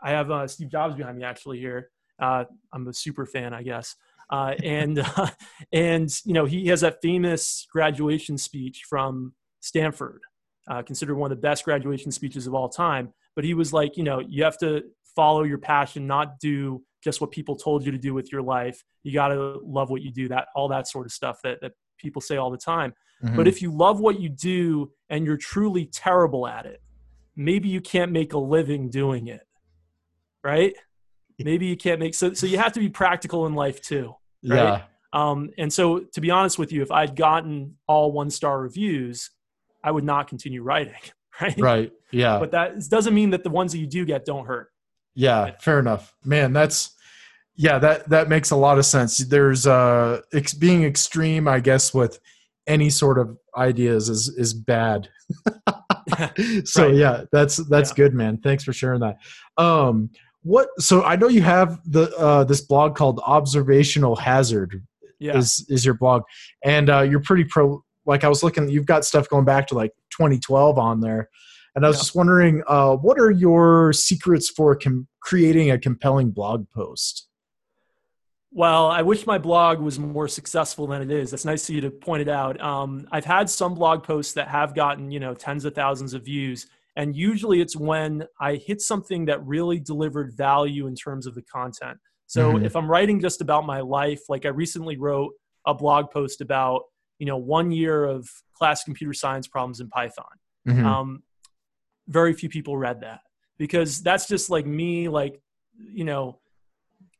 Speaker 2: I have uh, Steve Jobs behind me actually here. Uh, I'm a super fan, I guess. Uh, and uh, and you know, he has that famous graduation speech from Stanford, uh, considered one of the best graduation speeches of all time. But he was like, you know, you have to follow your passion, not do just what people told you to do with your life. You got to love what you do. That all that sort of stuff that that people say all the time.
Speaker 1: Mhm.
Speaker 2: But if you love what you do and you're truly terrible at it, maybe you can't make a living doing it. Right? Maybe you can't make so so you have to be practical in life too. Right?
Speaker 1: yeah,
Speaker 2: Um, and so to be honest with you, if I'd gotten all one star reviews, I would not continue writing. Right.
Speaker 1: right, yeah,
Speaker 2: But that doesn't mean that the ones that you do get don't hurt.
Speaker 1: yeah. Fair enough, man. That's yeah. That that makes a lot of sense. There's uh, ex- being extreme, I guess, with any sort of ideas is is bad. so
Speaker 2: Right.
Speaker 1: yeah, that's that's
Speaker 2: Yeah.
Speaker 1: good, man. Thanks for sharing that. Um, what? So I know you have the uh, this blog called Observational Hazard.
Speaker 2: Yeah.
Speaker 1: is is your blog and uh, you're pretty pro like i was looking you've got stuff going back to like 2012 on there and i was
Speaker 2: Yeah.
Speaker 1: just wondering uh, what are your secrets for com- creating a compelling blog post
Speaker 2: Well, I wish my blog was more successful than it is. That's nice of you to point it out. Um, I've had some blog posts that have gotten, you know, tens of thousands of views. And usually it's when I hit something that really delivered value in terms of the content. So
Speaker 1: Mhm.
Speaker 2: if I'm writing just about my life, like I recently wrote a blog post about, you know, one year of Classic Computer Science Problems in Python.
Speaker 1: Mhm.
Speaker 2: Um, very few people read that because that's just like me, like, you know,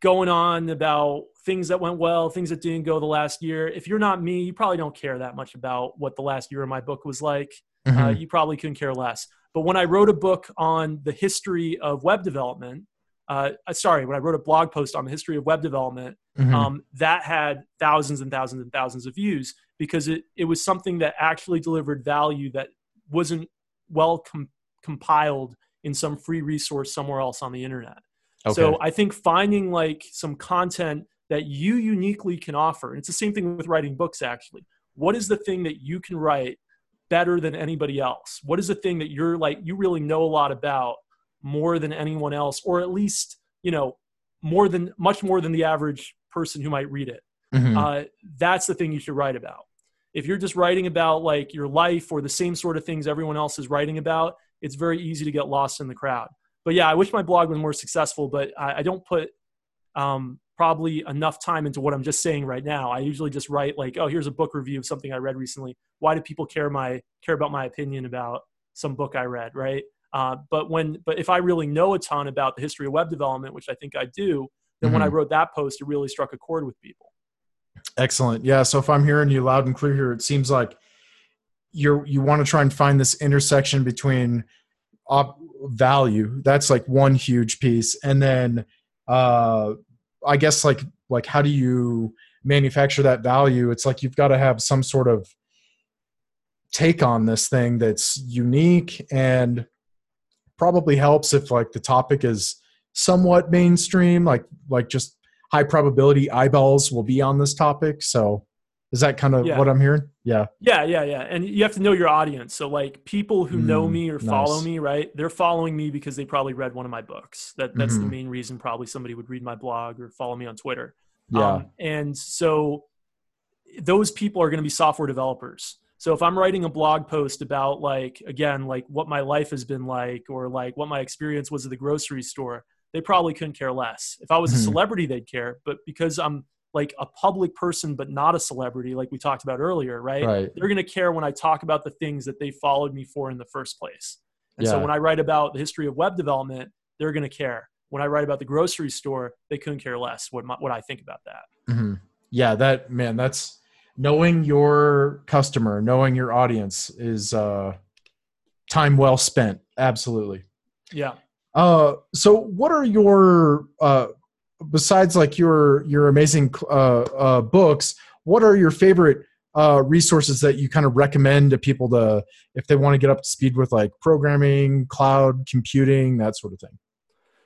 Speaker 2: going on about things that went well, things that didn't go the last year. If you're not me, you probably don't care that much about what the last year of my book was like. Uh,
Speaker 1: Mhm.
Speaker 2: you probably couldn't care less. But when I wrote a book on the history of web development, uh, uh, sorry, when I wrote a blog post on the history of web development,
Speaker 1: Mhm.
Speaker 2: um, that had thousands and thousands and thousands of views because it, it was something that actually delivered value that wasn't well com- compiled in some free resource somewhere else on the internet.
Speaker 1: okay.
Speaker 2: So I think finding like some content that you uniquely can offer, and it's the same thing with writing books actually. What is the thing that you can write better than anybody else? What is the thing that you're like, you really know a lot about more than anyone else, or at least, you know, more than, much more than the average person who might read it?
Speaker 1: Mhm.
Speaker 2: uh, that's the thing you should write about. If you're just writing about like your life or the same sort of things everyone else is writing about, it's very easy to get lost in the crowd. But yeah, I wish my blog was more successful, but I, I don't put um, probably enough time into what I'm just saying right now. I usually just write like, oh, here's a book review of something I read recently. Why do people care my care about my opinion about some book I read, right? Uh, but when but if I really know a ton about the history of web development, which I think I do, then when I
Speaker 1: Mhm.
Speaker 2: wrote that post, it really struck a chord with people.
Speaker 1: Excellent. Yeah. So if I'm hearing you loud and clear here, it seems like you're you want to try and find this intersection between op- value. That's like one huge piece, and then uh, I guess like like how do you manufacture that value? It's like you've got to have some sort of take on this thing that's unique and probably helps if like the topic is somewhat mainstream like like just high probability eyeballs will be on this topic. So is that kind of
Speaker 2: Yeah.
Speaker 1: what I'm hearing? Yeah.
Speaker 2: Yeah, yeah, yeah. And you have to know your audience. So like people who know
Speaker 1: Mm,
Speaker 2: me or follow
Speaker 1: nice.
Speaker 2: me, right? They're following me because they probably read one of my books. That that's the
Speaker 1: Mhm.
Speaker 2: main reason probably somebody would read my blog or follow me on Twitter.
Speaker 1: Yeah.
Speaker 2: Um, and so those people are going to be software developers. So if I'm writing a blog post about like again like what my life has been like or like what my experience was at the grocery store, they probably couldn't care less. If I was a
Speaker 1: Mhm.
Speaker 2: celebrity, they'd care. But because I'm like a public person but not a celebrity, like we talked about earlier, right?
Speaker 1: right.
Speaker 2: They're going to care when I talk about the things that they followed me for in the first place. And so when I write about the history of web development, they're going to care. When I write about the grocery store, they couldn't care less what my, what I think about that.
Speaker 1: hmm Yeah. That man, that's knowing your customer, knowing your audience is uh, time well spent. Absolutely.
Speaker 2: Yeah.
Speaker 1: Uh, so what are your uh, besides like your your amazing uh, uh, books? What are your favorite uh, resources that you kind of recommend to people to if they want to get up to speed with like programming, cloud computing, that sort of thing?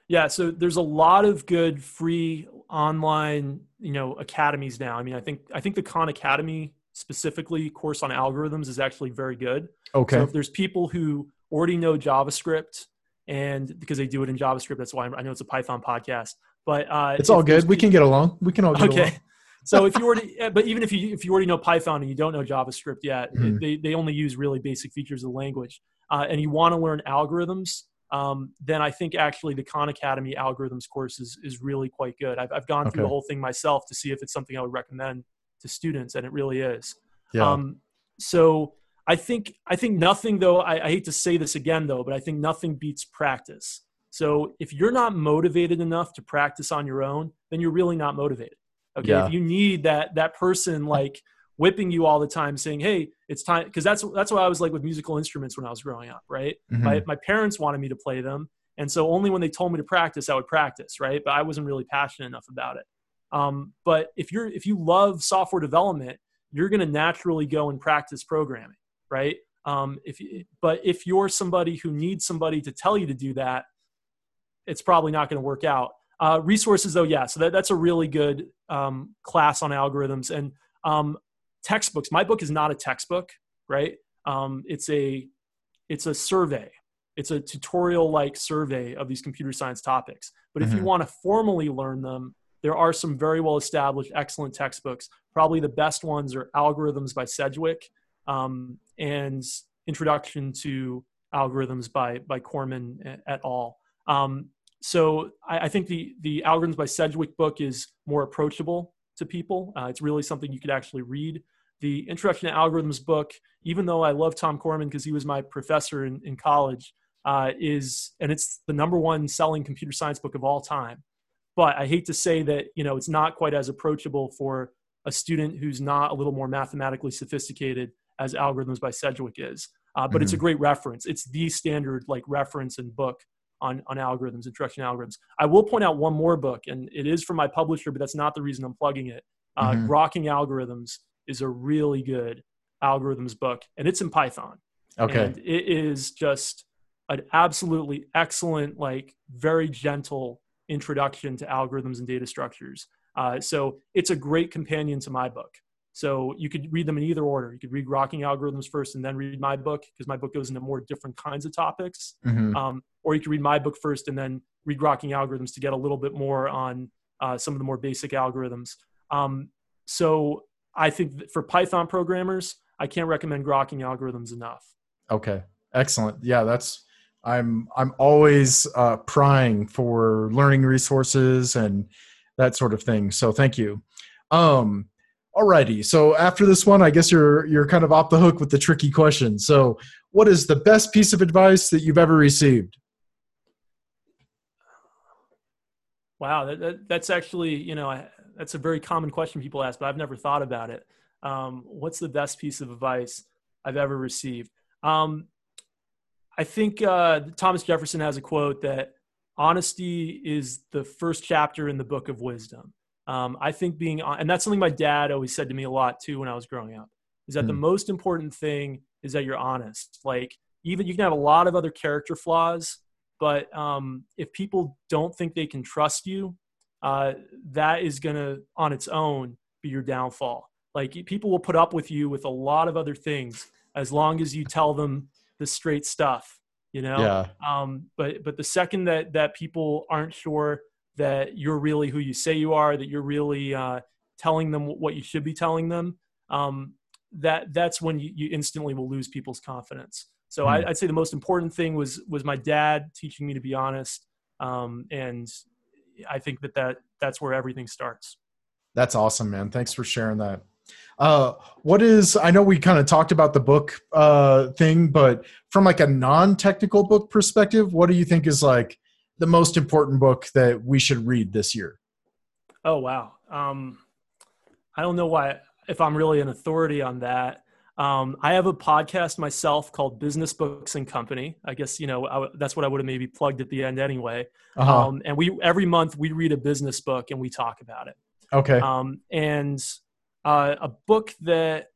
Speaker 2: Yeah, so there's a lot of good free online, you know, academies now. I mean, I think I think the Khan Academy specifically course on algorithms is actually very good.
Speaker 1: Okay.
Speaker 2: So if there's people who already know JavaScript and because they do it in JavaScript, that's why I'm, i know it's a Python podcast. But uh,
Speaker 1: it's all good. We can get along. We can all get
Speaker 2: okay.
Speaker 1: along.
Speaker 2: so if you already, but even if you if you already know Python and you don't know JavaScript yet,
Speaker 1: Mhm.
Speaker 2: they they only use really basic features of the language, uh, and you want to learn algorithms, um, then I think actually the Khan Academy algorithms course is is really quite good. I've I've gone through
Speaker 1: Okay.
Speaker 2: the whole thing myself to see if it's something I would recommend to students, and it really is.
Speaker 1: Yeah.
Speaker 2: Um, so I think I think nothing though. I, I hate to say this again though, but I think nothing beats practice. So if you're not motivated enough to practice on your own, then you're really not motivated. Okay.
Speaker 1: Yeah.
Speaker 2: If you need that that person like whipping you all the time, saying, "Hey, it's time," because that's that's what I was like with musical instruments when I was growing up. Right.
Speaker 1: Mhm.
Speaker 2: My my parents wanted me to play them, and so only when they told me to practice, I would practice. Right. But I wasn't really passionate enough about it. Um, but if you're if you love software development, you're going to naturally go and practice programming, right? Um, if you, but if you're somebody who needs somebody to tell you to do that, it's probably not going to work out. Uh, resources, though, yeah. So that, that's a really good um, class on algorithms and um, textbooks. My book is not a textbook, right? Um, it's a it's a survey. It's a tutorial like survey of these computer science topics. But if you
Speaker 1: Mhm.
Speaker 2: want to formally learn them, there are some very well established, excellent textbooks. Probably the best ones are Algorithms by Sedgewick um, and Introduction to Algorithms by by Cormen et- et al. Um, so I, I think the the Algorithms by Sedgewick book is more approachable to people. Uh, it's really something you could actually read. The Introduction to Algorithms book, even though I love Tom Cormen because he was my professor in, in college, uh, is and it's the number one selling computer science book of all time. But I hate to say that you know it's not quite as approachable for a student who's not a little more mathematically sophisticated as Algorithms by Sedgewick is. Uh, but it's a great reference. It's the standard like reference and book on on algorithms, introduction algorithms. I will point out one more book, and it is from my publisher, but that's not the reason I'm plugging it. Uh,
Speaker 1: Mhm.
Speaker 2: Grokking Algorithms is a really good algorithms book, and it's in Python.
Speaker 1: Okay.
Speaker 2: And it is just an absolutely excellent, like very gentle introduction to algorithms and data structures. Uh, so it's a great companion to my book. So you could read them in either order. You could read Grokking Algorithms first and then read my book because my book goes into more different kinds of topics.
Speaker 1: Mhm.
Speaker 2: Um, or you could read my book first and then read Grokking Algorithms to get a little bit more on uh, some of the more basic algorithms. Um, so I think for Python programmers, I can't recommend Grokking Algorithms enough.
Speaker 1: Okay. Excellent. Yeah, that's I'm I'm always uh, prying for learning resources and that sort of thing. So thank you. Um, alrighty. So after this one, I guess you're you're kind of off the hook with the tricky question. So, what is the best piece of advice that you've ever received?
Speaker 2: Wow, that, that, that's actually, you know, I, that's a very common question people ask, but I've never thought about it. Um, what's the best piece of advice I've ever received? Um, I think uh, Thomas Jefferson has a quote that honesty is the first chapter in the book of wisdom. Um, I think being, and that's something my dad always said to me a lot too when I was growing up, is that the
Speaker 1: Hmm.
Speaker 2: most important thing is that you're honest. Like, even you can have a lot of other character flaws, but um, if people don't think they can trust you, uh, that is going to, on its own, be your downfall. Like, people will put up with you with a lot of other things as long as you tell them the straight stuff, you know?
Speaker 1: Yeah.
Speaker 2: Um, but but the second that that people aren't sure that you're really who you say you are, that you're really uh, telling them what you should be telling them, um, that that's when you, you instantly will lose people's confidence. So
Speaker 1: Hmm.
Speaker 2: I, I'd say the most important thing was was my dad teaching me to be honest, um, and I think that that that's where everything starts.
Speaker 1: That's awesome, man. Thanks for sharing that. Uh, what is? I know we kind of talked about the book uh, thing, but from like a non-technical book perspective, what do you think is like the most important book that we should read this year?
Speaker 2: Oh wow. Um, I don't know why if I'm really an authority on that. Um, I have a podcast myself called Business Books and Company. I guess you know I that's what I would have maybe plugged at the end anyway.
Speaker 1: Uh-huh.
Speaker 2: Um, and we every month we read a business book and we talk about it.
Speaker 1: okay.
Speaker 2: Um, and uh, a book that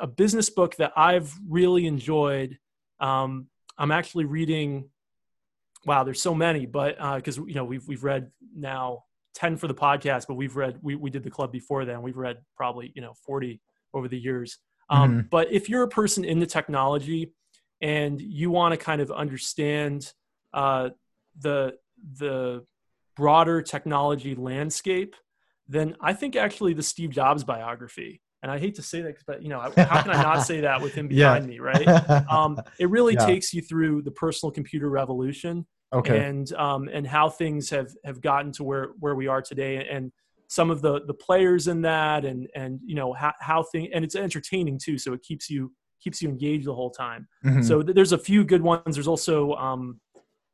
Speaker 2: a business book that I've really enjoyed. Um, I'm actually reading wow, there's so many, but because uh, you know we've we've read now ten for the podcast, but we've read we we did the club before then. We've read probably you know forty over the years. Um, mm-hmm. But if you're a person in the technology and you want to kind of understand uh, the the broader technology landscape, then I think actually the Steve Jobs biography and I hate to say that, but you know, how can I not say that with him behind yeah. me, right? Um, it really yeah. takes you through the personal computer revolution, okay, and um, and how things have have gotten to where where we are today, and some of the the players in that, and and you know how how thing, and it's entertaining too, so it keeps you keeps you engaged the whole time. Mm-hmm. So th- there's a few good ones. There's also um,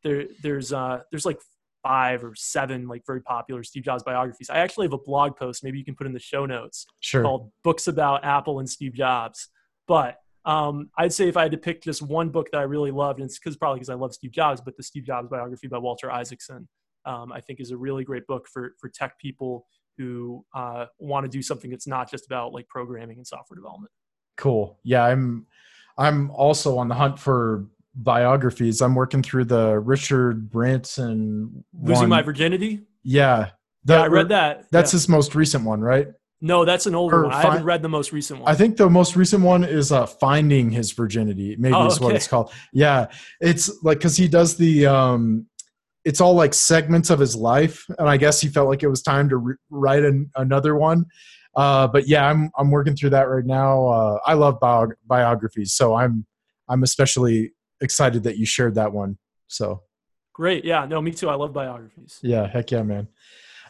Speaker 2: there there's uh, there's like five or seven like very popular Steve Jobs biographies. I actually have a blog post, maybe you can put in the show notes,
Speaker 1: sure.
Speaker 2: called "Books About Apple and Steve Jobs." But um, I'd say if I had to pick just one book that I really loved, and it's because probably because I love Steve Jobs, but the Steve Jobs biography by Walter Isaacson, um, I think is a really great book for for tech people who uh, want to do something that's not just about like programming and software development.
Speaker 1: Cool. Yeah, I'm I'm also on the hunt for biographies. I'm working through the Richard Branson
Speaker 2: Losing one. My Virginity.
Speaker 1: Yeah,
Speaker 2: the, yeah, I read that.
Speaker 1: That's
Speaker 2: yeah.
Speaker 1: his most recent one, right?
Speaker 2: No, that's an older or one. I haven't read the most recent one.
Speaker 1: I think the most recent one is uh, "Finding His Virginity." Maybe oh, is okay. what it's called. Yeah, it's like because he does the. um It's all like segments of his life, and I guess he felt like it was time to re- write an, another one. Uh, but yeah, I'm I'm working through that right now. Uh, I love bio- biographies, so I'm I'm especially excited that you shared that one. So
Speaker 2: great. Yeah. No, me too. I love biographies.
Speaker 1: Yeah. Heck yeah, man.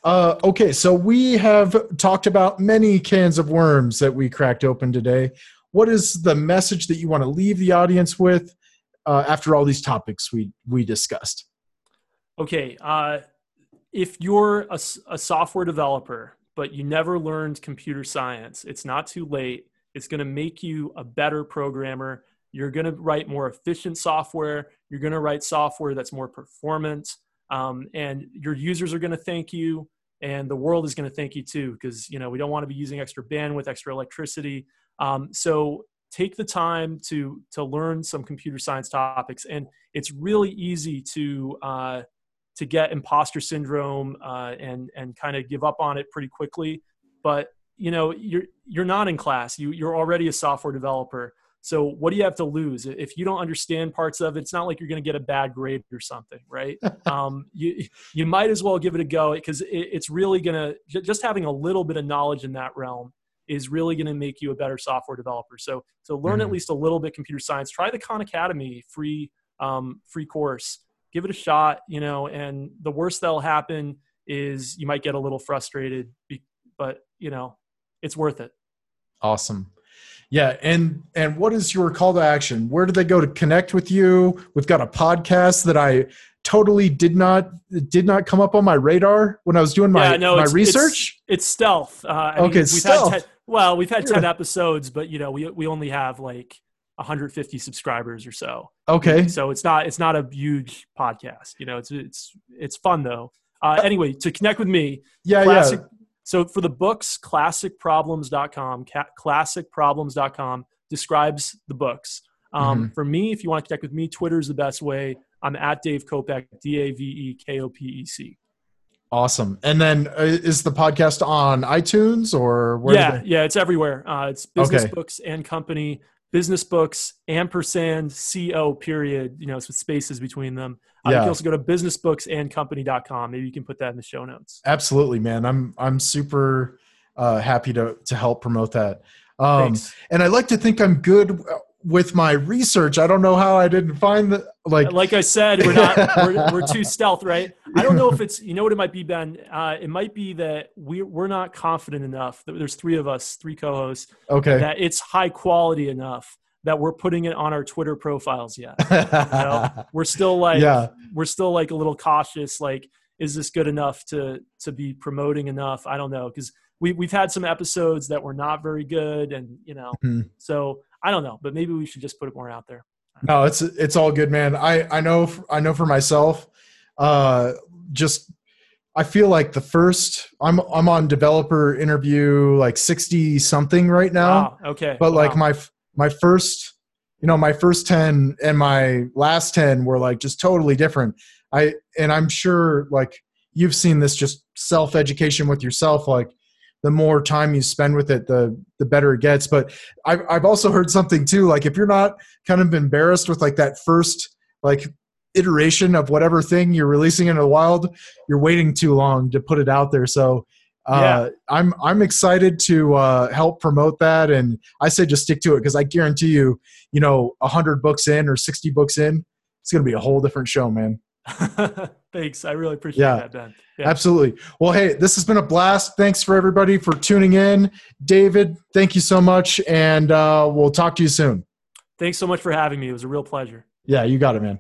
Speaker 1: Uh, okay, so we have talked about many cans of worms that we cracked open today. What is the message that you want to leave the audience with uh, after all these topics we we discussed?
Speaker 2: Okay, uh, if you're a, a software developer but you never learned computer science, it's not too late. It's going to make you a better programmer. You're going to write more efficient software. You're going to write software that's more performant. Um, and your users are going to thank you and the world is going to thank you too because you know we don't want to be using extra bandwidth extra electricity um, so take the time to to learn some computer science topics and it's really easy to uh, to get imposter syndrome uh, and and kind of give up on it pretty quickly but you know you're you're not in class you you're already a software developer so what do you have to lose if you don't understand parts of it? It's not like you're going to get a bad grade or something, right? um, you you might as well give it a go because it, it's really going to just having a little bit of knowledge in that realm is really going to make you a better software developer. So so learn mm-hmm. at least a little bit computer science. Try the Khan Academy free um, free course. Give it a shot, you know. And the worst that'll happen is you might get a little frustrated, but you know it's worth it.
Speaker 1: Awesome. Yeah, and and what is your call to action? Where do they go to connect with you? We've got a podcast that I totally did not did not come up on my radar when I was doing my yeah, no, my
Speaker 2: it's,
Speaker 1: research.
Speaker 2: It's, it's stealth. Uh,
Speaker 1: okay, mean, stealth.
Speaker 2: Ten, well, we've had ten episodes, but you know we we only have like 150 subscribers or so.
Speaker 1: Okay,
Speaker 2: so it's not it's not a huge podcast. You know, it's it's it's fun though. Uh, anyway, to connect with me,
Speaker 1: yeah, classic, yeah.
Speaker 2: So for the books, classicproblems.com, classicproblems.com describes the books. Um, mm-hmm. For me, if you want to connect with me, Twitter is the best way. I'm at Dave Kopec, D A V E K O P E C.
Speaker 1: Awesome. And then uh, is the podcast on iTunes or
Speaker 2: where? Yeah, they- yeah, it's everywhere. Uh, it's Business okay. Books and Company business books ampersand co period you know with spaces between them. Uh, yeah. you can also go to businessbooksandcompany.com maybe you can put that in the show notes.
Speaker 1: Absolutely man. I'm i'm super uh, happy to to help promote that. Um, and i like to think i'm good with my research, I don't know how I didn't find the like.
Speaker 2: Like I said, we're not we're, we're too stealth, right? I don't know if it's you know what it might be, Ben. Uh, it might be that we we're not confident enough. That there's three of us, three co-hosts.
Speaker 1: Okay.
Speaker 2: That it's high quality enough that we're putting it on our Twitter profiles yet. You know? we're still like yeah. we're still like a little cautious. Like, is this good enough to to be promoting enough? I don't know because we we've had some episodes that were not very good, and you know, mm-hmm. so I don't know, but maybe we should just put it more out there.
Speaker 1: No, it's it's all good, man. I I know I know for myself, uh, just I feel like the first I'm I'm on developer interview like sixty something right now.
Speaker 2: Wow, okay,
Speaker 1: but
Speaker 2: wow.
Speaker 1: like my my first, you know, my first ten and my last ten were like just totally different. I and I'm sure like you've seen this just self education with yourself. Like the more time you spend with it, the the better it gets. But I've I've also heard something too. Like if you're not kind of embarrassed with like that first like iteration of whatever thing you're releasing into the wild, you're waiting too long to put it out there. So uh, yeah. I'm I'm excited to uh, help promote that, and I say just stick to it because I guarantee you, you know, hundred books in or sixty books in, it's going to be a whole different show, man.
Speaker 2: Thanks, I really appreciate yeah, that, Ben.
Speaker 1: Yeah. Absolutely. Well, hey, this has been a blast. Thanks for everybody for tuning in. David, thank you so much, and uh, we'll talk to you soon.
Speaker 2: Thanks so much for having me. It was a real pleasure.
Speaker 1: Yeah, you got it, man.